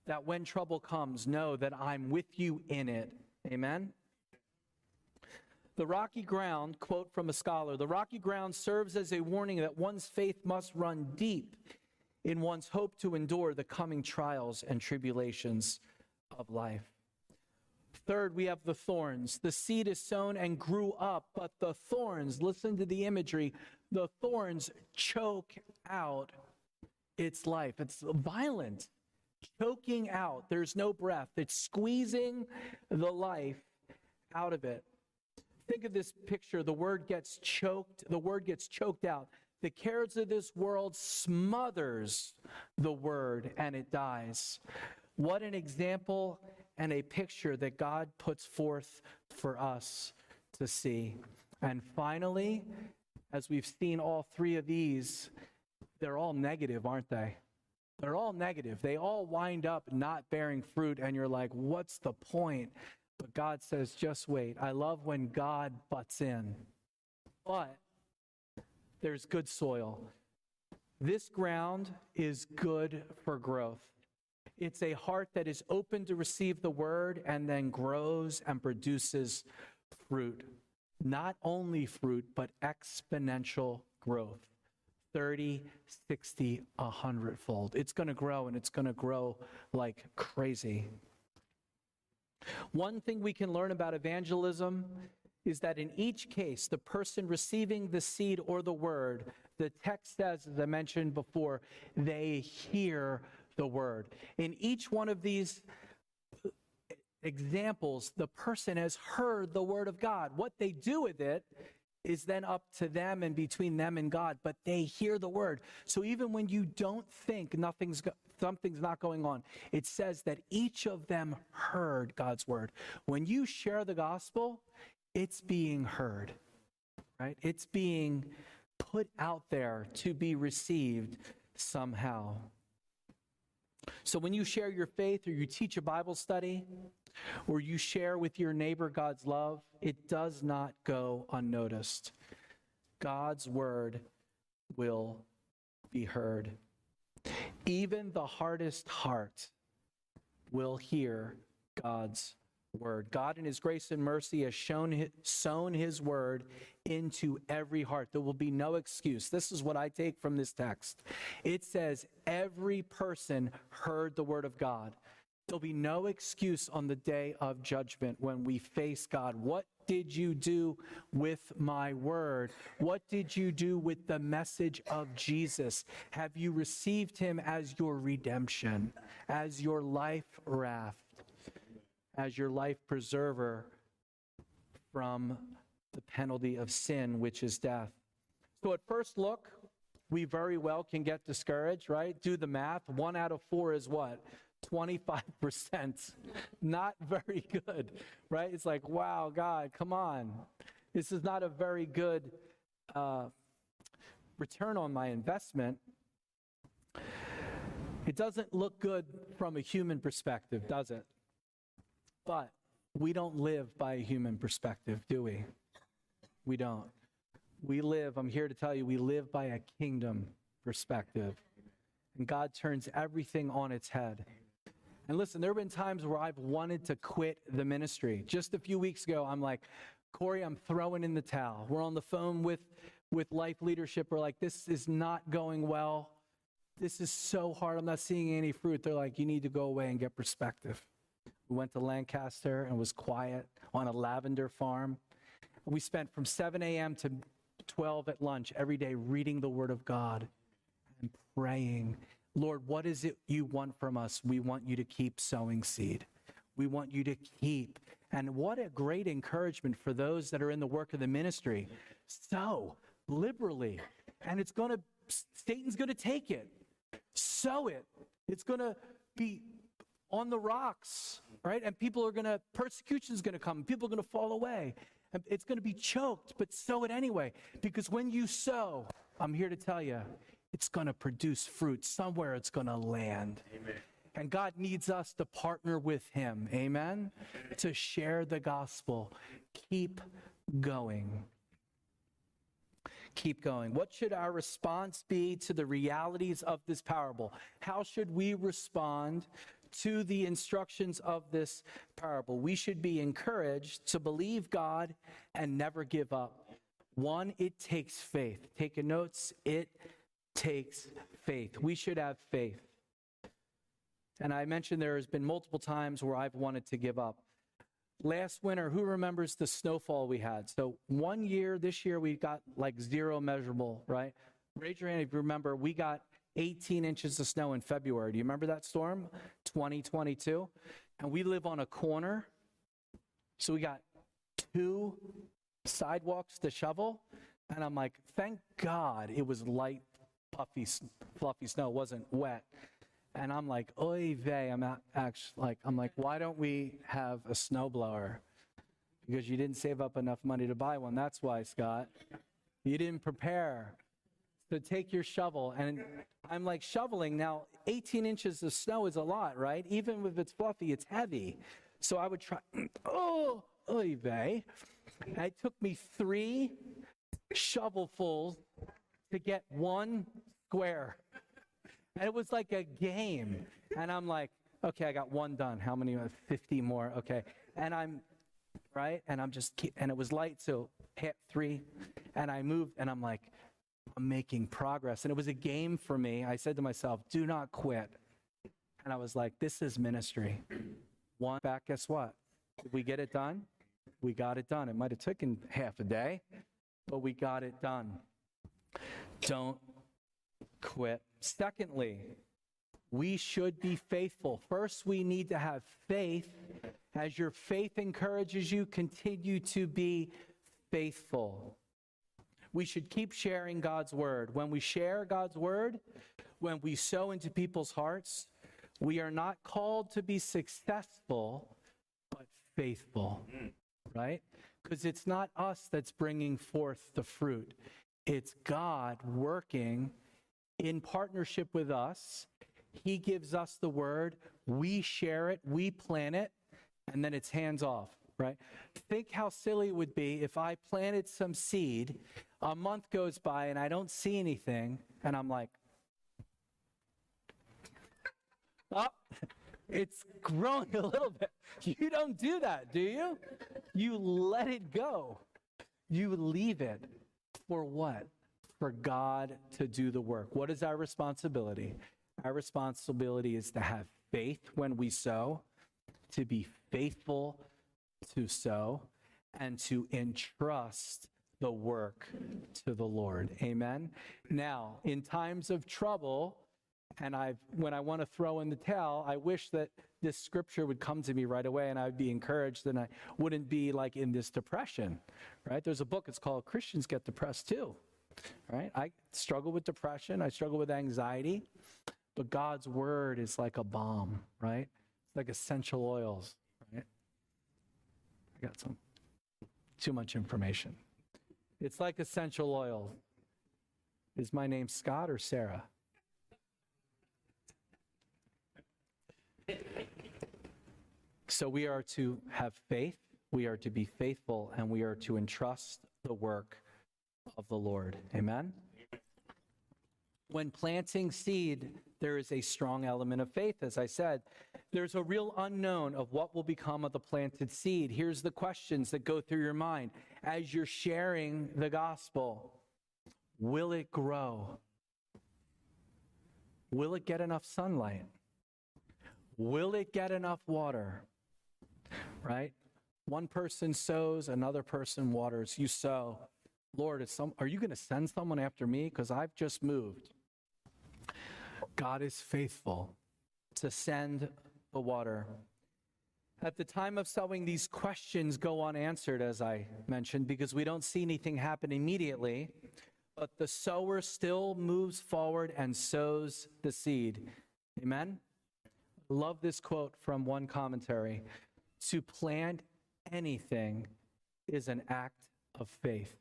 S6: That when trouble comes, know that I'm with you in it. Amen. The rocky ground, quote from a scholar, the rocky ground serves as a warning that one's faith must run deep in one's hope to endure the coming trials and tribulations of life. Third, we have the thorns. The seed is sown and grew up, but the thorns, listen to the imagery, the thorns choke out its life. It's violent, choking out. There's no breath, it's squeezing the life out of it. Think of this picture. The word gets choked, the word gets choked out. The cares of this world smothers the word and it dies. What an example and a picture that God puts forth for us to see. And finally, as we've seen all three of these, they're all negative, aren't they? They're all negative. They all wind up not bearing fruit, and you're like, what's the point? But God says, just wait. I love when God butts in. But there's good soil. This ground is good for growth. It's a heart that is open to receive the word and then grows and produces fruit. Not only fruit, but exponential growth 30, 60, 100 fold. It's going to grow and it's going to grow like crazy. One thing we can learn about evangelism is that in each case, the person receiving the seed or the word, the text says, as I mentioned before, they hear the word. In each one of these examples, the person has heard the word of God. What they do with it is then up to them and between them and God, but they hear the word. So even when you don't think nothing's something's not going on, it says that each of them heard God's word. When you share the gospel, it's being heard. Right? It's being put out there to be received somehow. So when you share your faith or you teach a Bible study, or you share with your neighbor God's love, it does not go unnoticed. God's word will be heard. Even the hardest heart will hear God's word. God, in His grace and mercy, has shown, sown His word into every heart. There will be no excuse. This is what I take from this text. It says, Every person heard the word of God. There'll be no excuse on the day of judgment when we face God. What did you do with my word? What did you do with the message of Jesus? Have you received him as your redemption, as your life raft, as your life preserver from the penalty of sin, which is death? So, at first look, we very well can get discouraged, right? Do the math. One out of four is what? 25%. Not very good, right? It's like, wow, God, come on. This is not a very good uh, return on my investment. It doesn't look good from a human perspective, does it? But we don't live by a human perspective, do we? We don't. We live, I'm here to tell you, we live by a kingdom perspective. And God turns everything on its head. And listen, there have been times where I've wanted to quit the ministry. Just a few weeks ago, I'm like, Corey, I'm throwing in the towel. We're on the phone with, with life leadership. We're like, this is not going well. This is so hard. I'm not seeing any fruit. They're like, you need to go away and get perspective. We went to Lancaster and was quiet on a lavender farm. We spent from 7 a.m. to 12 at lunch every day reading the Word of God and praying Lord, what is it you want from us? We want you to keep sowing seed. We want you to keep. And what a great encouragement for those that are in the work of the ministry. Sow liberally. And it's going to, Satan's going to take it. Sow it. It's going to be on the rocks, right? And people are going to, persecution is going to come. People are going to fall away. And it's going to be choked, but sow it anyway. Because when you sow, I'm here to tell you, it's going to produce fruit. Somewhere it's going to land. Amen. And God needs us to partner with Him. Amen? To share the gospel. Keep going. Keep going. What should our response be to the realities of this parable? How should we respond to the instructions of this parable? We should be encouraged to believe God and never give up. One, it takes faith. Take notes. It takes faith. We should have faith. And I mentioned there has been multiple times where I've wanted to give up. Last winter, who remembers the snowfall we had? So one year, this year, we got like zero measurable, right? Raise your hand if you remember, we got 18 inches of snow in February. Do you remember that storm? 2022. And we live on a corner. So we got two sidewalks to shovel. And I'm like, thank God it was light puffy, fluffy snow, wasn't wet. And I'm like, oy vey, I'm actually like, I'm like, why don't we have a snowblower? Because you didn't save up enough money to buy one. That's why, Scott. You didn't prepare. So take your shovel. And I'm like, shoveling. Now, 18 inches of snow is a lot, right? Even if it's fluffy, it's heavy. So I would try, oh, oy vey. It took me three shovelfuls to get one square. And it was like a game. And I'm like, okay, I got one done. How many? 50 more. Okay. And I'm, right? And I'm just, and it was light, so hit three. And I moved, and I'm like, I'm making progress. And it was a game for me. I said to myself, do not quit. And I was like, this is ministry. One back, guess what? Did we get it done? We got it done. It might have taken half a day, but we got it done. Don't quit. Secondly, we should be faithful. First, we need to have faith. As your faith encourages you, continue to be faithful. We should keep sharing God's word. When we share God's word, when we sow into people's hearts, we are not called to be successful, but faithful, mm. right? Because it's not us that's bringing forth the fruit, it's God working in partnership with us. He gives us the word, we share it, we plan it, and then it's hands off, right? Think how silly it would be if I planted some seed, a month goes by and I don't see anything, and I'm like, oh, it's growing a little bit. You don't do that, do you? You let it go. You leave it for what? For God to do the work. What is our responsibility? Our responsibility is to have faith when we sow, to be faithful to sow, and to entrust the work to the Lord. Amen. Now, in times of trouble, and I've when I want to throw in the towel, I wish that this scripture would come to me right away and I'd be encouraged and I wouldn't be like in this depression. Right? There's a book, it's called Christians Get Depressed Too. Right? I struggle with depression, I struggle with anxiety, but God's word is like a balm, right? It's like essential oils, right? I got some too much information. It's like essential oil. Is my name Scott or Sarah? So we are to have faith, we are to be faithful, and we are to entrust the work of the Lord. Amen? When planting seed, there is a strong element of faith, as I said. There's a real unknown of what will become of the planted seed. Here's the questions that go through your mind as you're sharing the gospel Will it grow? Will it get enough sunlight? Will it get enough water? Right? One person sows, another person waters. You sow. Lord, some, are you going to send someone after me? Because I've just moved. God is faithful to send the water. At the time of sowing, these questions go unanswered, as I mentioned, because we don't see anything happen immediately. But the sower still moves forward and sows the seed. Amen? Love this quote from one commentary. To plant anything is an act of faith.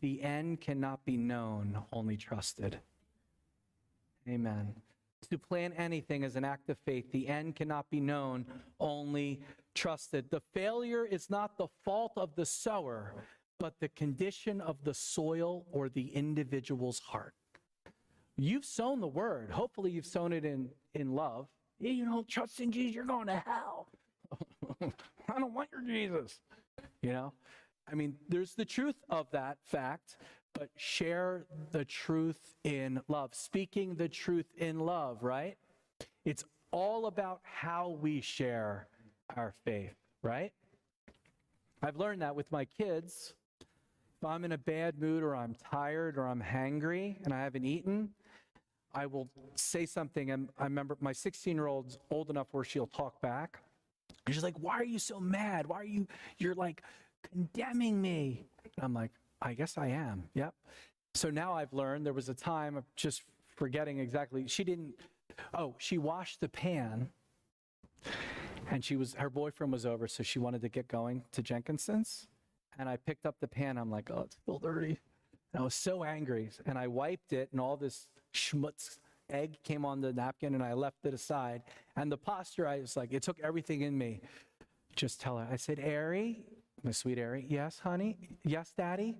S6: The end cannot be known, only trusted. Amen. To plan anything is an act of faith. The end cannot be known, only trusted. The failure is not the fault of the sower, but the condition of the soil or the individual's heart. You've sown the word. Hopefully, you've sown it in, in love. You don't trust in Jesus, you're going to hell. I don't want your Jesus. You know? I mean, there's the truth of that fact, but share the truth in love, speaking the truth in love, right? It's all about how we share our faith, right? I've learned that with my kids. If I'm in a bad mood or I'm tired or I'm hangry and I haven't eaten, I will say something. And I remember my 16 year old's old enough where she'll talk back. And she's like, Why are you so mad? Why are you, you're like condemning me? And I'm like, I guess I am. Yep. So now I've learned there was a time of just forgetting exactly. She didn't, oh, she washed the pan and she was, her boyfriend was over, so she wanted to get going to Jenkinson's. And I picked up the pan. I'm like, oh, it's still dirty. And I was so angry. And I wiped it, and all this schmutz egg came on the napkin, and I left it aside. And the posture, I was like, it took everything in me. Just tell her. I said, Ari, my sweet Ari, yes, honey? Yes, daddy?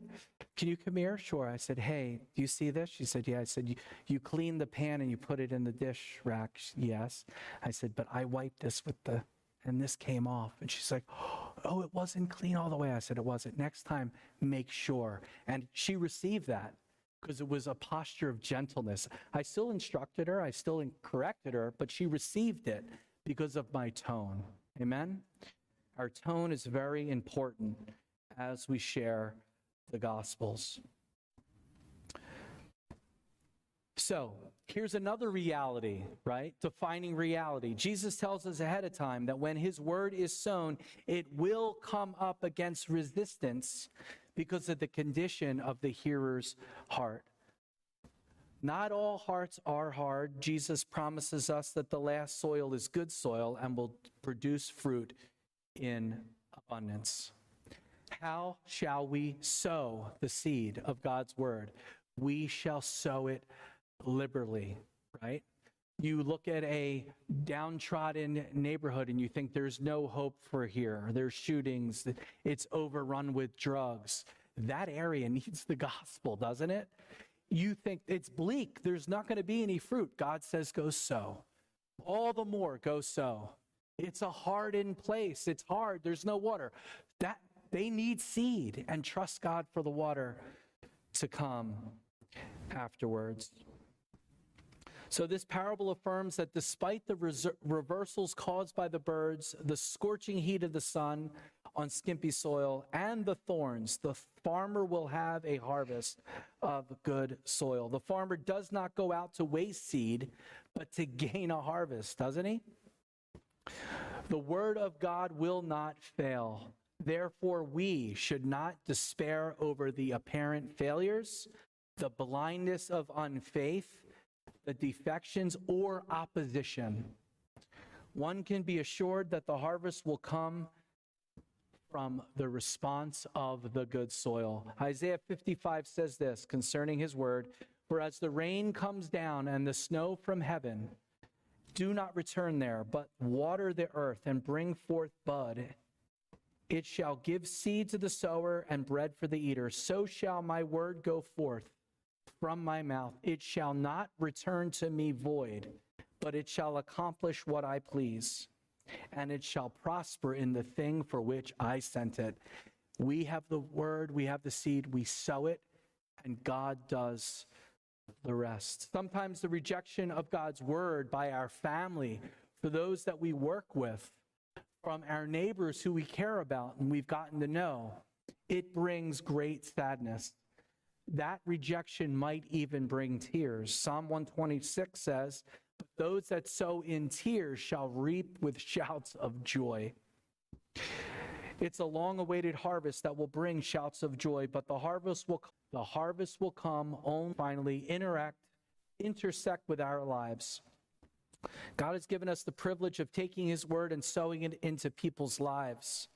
S6: Can you come here? Sure. I said, hey, do you see this? She said, yeah. I said, you, cleaned the pan and you put it in the dish rack. Yes. I said, but I wiped this with the, and this came off. And she's like, oh, it wasn't clean all the way. I said, it wasn't. Next time, make sure. And she received that because it was a posture of gentleness. I still instructed her, I still corrected her, but she received it because of my tone. Amen? Our tone is very important as we share the Gospels. So here's another reality, right? Defining reality. Jesus tells us ahead of time that when his word is sown, it will come up against resistance because of the condition of the hearer's heart. Not all hearts are hard. Jesus promises us that the last soil is good soil and will produce fruit in abundance. How shall we sow the seed of God's word? We shall sow it liberally, right? You look at a downtrodden neighborhood and you think there's no hope for here. There's shootings, it's overrun with drugs. That area needs the gospel, doesn't it? You think it's bleak, there's not going to be any fruit. God says, go sow. All the more, go sow. It's a hardened place. It's hard. There's no water. That they need seed and trust God for the water to come afterwards. So, this parable affirms that despite the reversals caused by the birds, the scorching heat of the sun on skimpy soil, and the thorns, the farmer will have a harvest of good soil. The farmer does not go out to waste seed, but to gain a harvest, doesn't he? The word of God will not fail. Therefore, we should not despair over the apparent failures, the blindness of unfaith, the defections, or opposition. One can be assured that the harvest will come from the response of the good soil. Isaiah 55 says this concerning his word For as the rain comes down and the snow from heaven, do not return there, but water the earth and bring forth bud. It shall give seed to the sower and bread for the eater. So shall my word go forth from my mouth. It shall not return to me void, but it shall accomplish what I please, and it shall prosper in the thing for which I sent it. We have the word, we have the seed, we sow it, and God does the rest. Sometimes the rejection of God's word by our family, for those that we work with, from our neighbors who we care about and we've gotten to know, it brings great sadness that rejection might even bring tears. Psalm 126 says, But those that sow in tears shall reap with shouts of joy. It's a long awaited harvest that will bring shouts of joy, but the harvest will the harvest will come only finally interact intersect with our lives. God has given us the privilege of taking his word and sowing it into people's lives.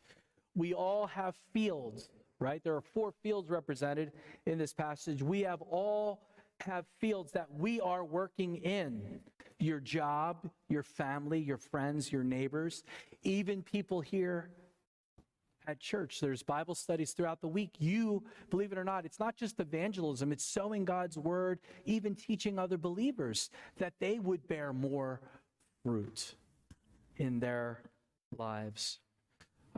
S6: We all have fields right? There are four fields represented in this passage. We have all have fields that we are working in your job, your family, your friends, your neighbors, even people here at church. There's Bible studies throughout the week. You, believe it or not, it's not just evangelism, it's sowing God's word, even teaching other believers that they would bear more fruit in their lives.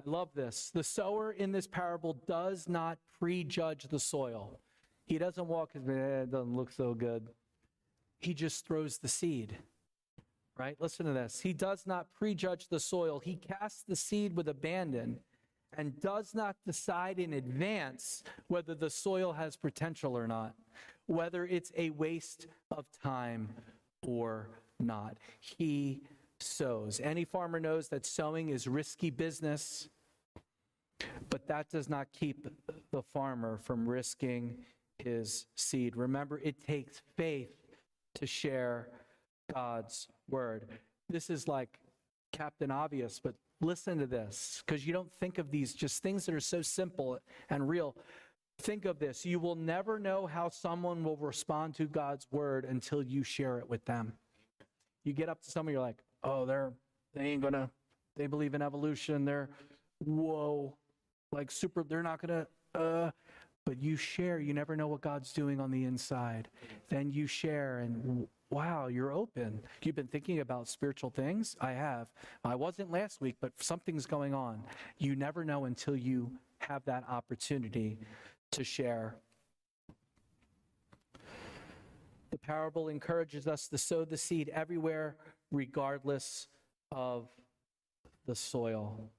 S6: I love this. The sower in this parable does not prejudge the soil. He doesn't walk and eh, it doesn't look so good. He just throws the seed. Right? Listen to this. He does not prejudge the soil. He casts the seed with abandon and does not decide in advance whether the soil has potential or not, whether it's a waste of time or not. He sows. Any farmer knows that sowing is risky business, but that does not keep the farmer from risking his seed. Remember, it takes faith to share God's word. This is like Captain Obvious, but listen to this because you don't think of these just things that are so simple and real. Think of this you will never know how someone will respond to God's word until you share it with them. You get up to someone, you're like, oh, they're they ain't gonna they believe in evolution. They're whoa, like super. They're not gonna. Uh, but you share. You never know what God's doing on the inside. Then you share, and wow, you're open. You've been thinking about spiritual things. I have. I wasn't last week, but something's going on. You never know until you have that opportunity to share. The parable encourages us to sow the seed everywhere regardless of the soil.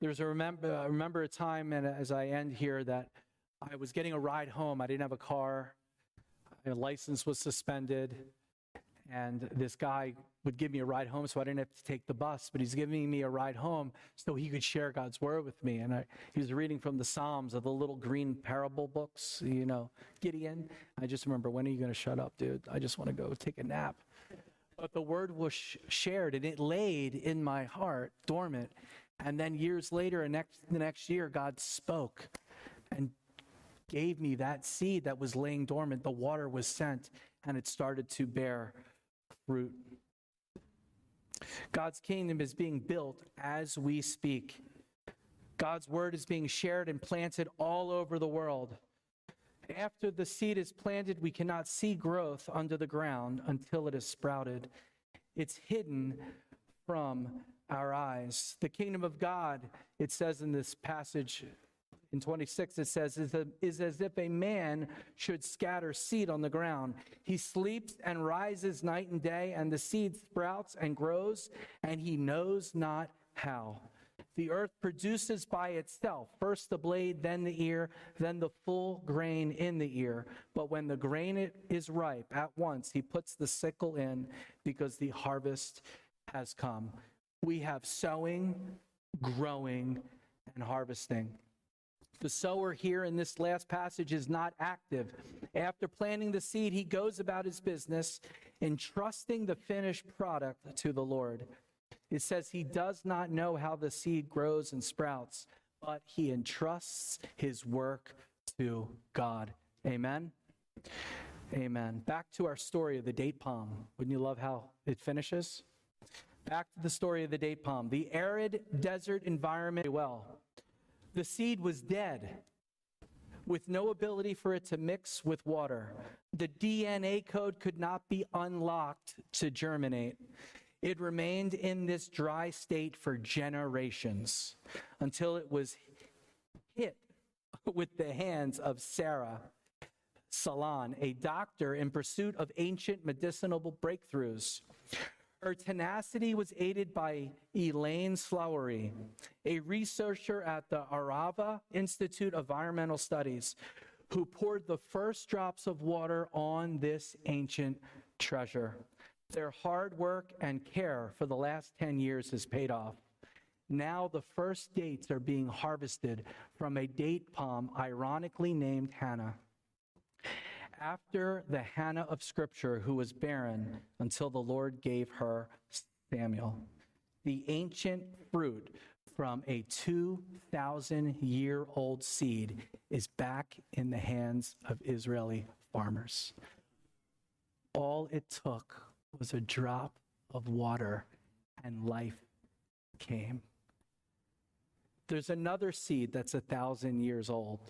S6: There's a remember, I remember a time, and as I end here, that I was getting a ride home. I didn't have a car. My license was suspended. And this guy would give me a ride home so I didn't have to take the bus, but he's giving me a ride home so he could share God's word with me. And I, he was reading from the Psalms of the little green parable books, you know, Gideon. I just remember, when are you going to shut up, dude? I just want to go take a nap. But the word was sh- shared and it laid in my heart dormant. And then years later, and next, the next year, God spoke and gave me that seed that was laying dormant. The water was sent and it started to bear fruit. God's kingdom is being built as we speak. God's word is being shared and planted all over the world. After the seed is planted, we cannot see growth under the ground until it is sprouted. It's hidden from our eyes. The kingdom of God, it says in this passage in 26, it says, is, as if a man should scatter seed on the ground. He sleeps and rises night and day, and the seed sprouts and grows, and he knows not how. The earth produces by itself first the blade, then the ear, then the full grain in the ear. But when the grain is ripe, at once he puts the sickle in because the harvest has come. We have sowing, growing, and harvesting. The sower here in this last passage is not active. After planting the seed, he goes about his business, entrusting the finished product to the Lord. It says he does not know how the seed grows and sprouts, but he entrusts his work to God. Amen. Amen. Back to our story of the date palm. Wouldn't you love how it finishes? Back to the story of the date palm. The arid desert environment, well, the seed was dead with no ability for it to mix with water. The DNA code could not be unlocked to germinate. It remained in this dry state for generations until it was hit with the hands of Sarah Sallon, a doctor in pursuit of ancient medicinal breakthroughs. Her tenacity was aided by Elaine Solowey, a researcher at the Arava Institute of Environmental Studies, who poured the first drops of water on this ancient treasure. Their hard work and care for the last 10 years has paid off. Now the first dates are being harvested from a date palm ironically named Hannah after the Hannah of Scripture, who was barren until the Lord gave her Samuel. The ancient fruit from a 2,000 year old seed is back in the hands of Israeli farmers. All it took was a drop of water, and life came. There's another seed that's a thousand years old.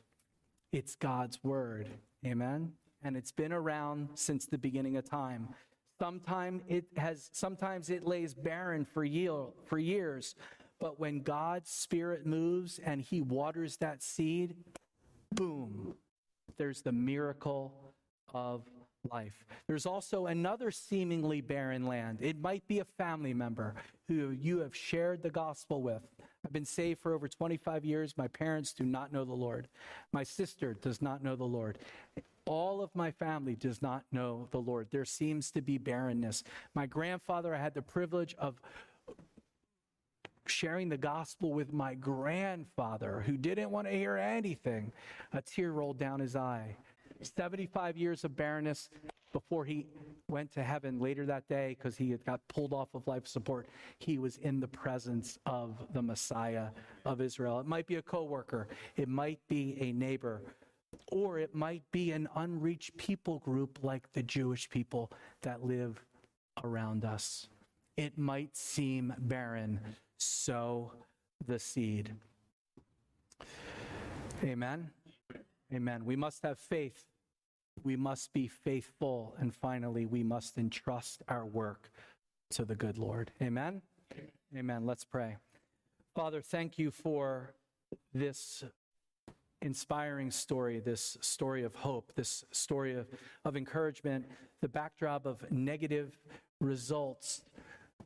S6: It's God's word. Amen and it's been around since the beginning of time. Sometimes it has sometimes it lays barren for, year, for years, but when God's spirit moves and he waters that seed, boom, there's the miracle of life. There's also another seemingly barren land. It might be a family member who you have shared the gospel with. I've been saved for over 25 years. My parents do not know the Lord. My sister does not know the Lord. All of my family does not know the Lord. There seems to be barrenness. My grandfather, I had the privilege of sharing the gospel with my grandfather who didn't want to hear anything. A tear rolled down his eye. 75 years of barrenness before he went to heaven later that day because he had got pulled off of life support. He was in the presence of the Messiah of Israel. It might be a coworker, it might be a neighbor or it might be an unreached people group like the Jewish people that live around us. It might seem barren. Sow the seed. Amen. Amen. We must have faith. We must be faithful. And finally, we must entrust our work to the good Lord. Amen. Amen. Let's pray. Father, thank you for this inspiring story, this story of hope, this story of, of encouragement, the backdrop of negative results,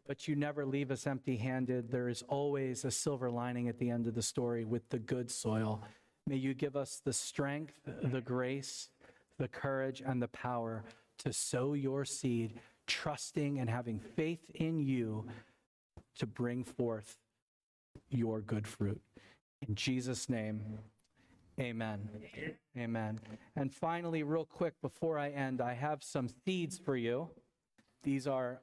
S6: but you never leave us empty handed. There is always a silver lining at the end of the story with the good soil. May you give us the strength, the grace, the courage, and the power to sow your seed, trusting and having faith in you to bring forth your good fruit. In Jesus' name, Amen. Amen. And finally, real quick before I end, I have some seeds for you. These are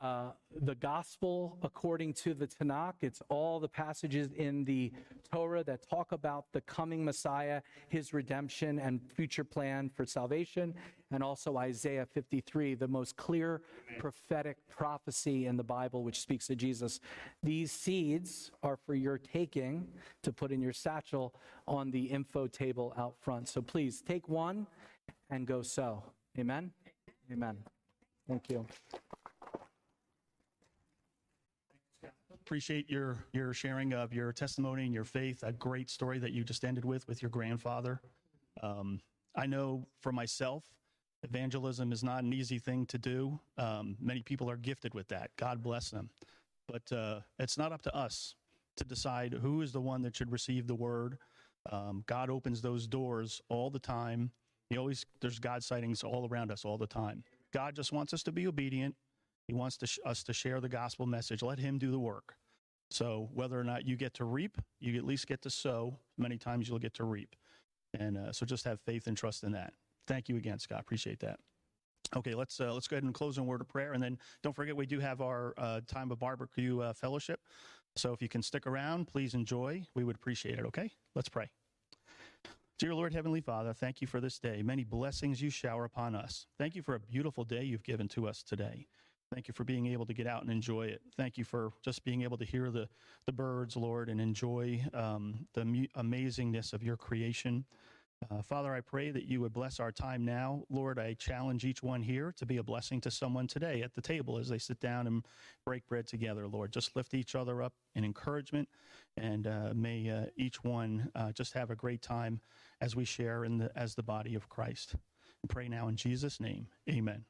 S6: uh, the gospel according to the Tanakh. It's all the passages in the Torah that talk about the coming Messiah, his redemption, and future plan for salvation. And also Isaiah 53, the most clear prophetic prophecy in the Bible, which speaks of Jesus. These seeds are for your taking to put in your satchel on the info table out front. So please take one and go sow. Amen? Amen. Thank you.
S7: Appreciate your your sharing of your testimony and your faith. A great story that you just ended with with your grandfather. Um, I know for myself, evangelism is not an easy thing to do. Um, many people are gifted with that. God bless them, but uh, it's not up to us to decide who is the one that should receive the word. Um, God opens those doors all the time. He always there's God sightings all around us all the time. God just wants us to be obedient. He wants to sh- us to share the gospel message. Let Him do the work. So whether or not you get to reap, you at least get to sow. Many times you'll get to reap, and uh, so just have faith and trust in that. Thank you again, Scott. Appreciate that. Okay, let's uh, let's go ahead and close in word of prayer, and then don't forget we do have our uh, time of barbecue uh, fellowship. So if you can stick around, please enjoy. We would appreciate it. Okay, let's pray. Dear Lord Heavenly Father, thank you for this day. Many blessings you shower upon us. Thank you for a beautiful day you've given to us today. Thank you for being able to get out and enjoy it. Thank you for just being able to hear the, the birds, Lord, and enjoy um, the mu- amazingness of your creation. Uh, Father, I pray that you would bless our time now. Lord, I challenge each one here to be a blessing to someone today at the table as they sit down and break bread together, Lord. Just lift each other up in encouragement, and uh, may uh, each one uh, just have a great time as we share in the, as the body of Christ. And pray now in Jesus' name. Amen.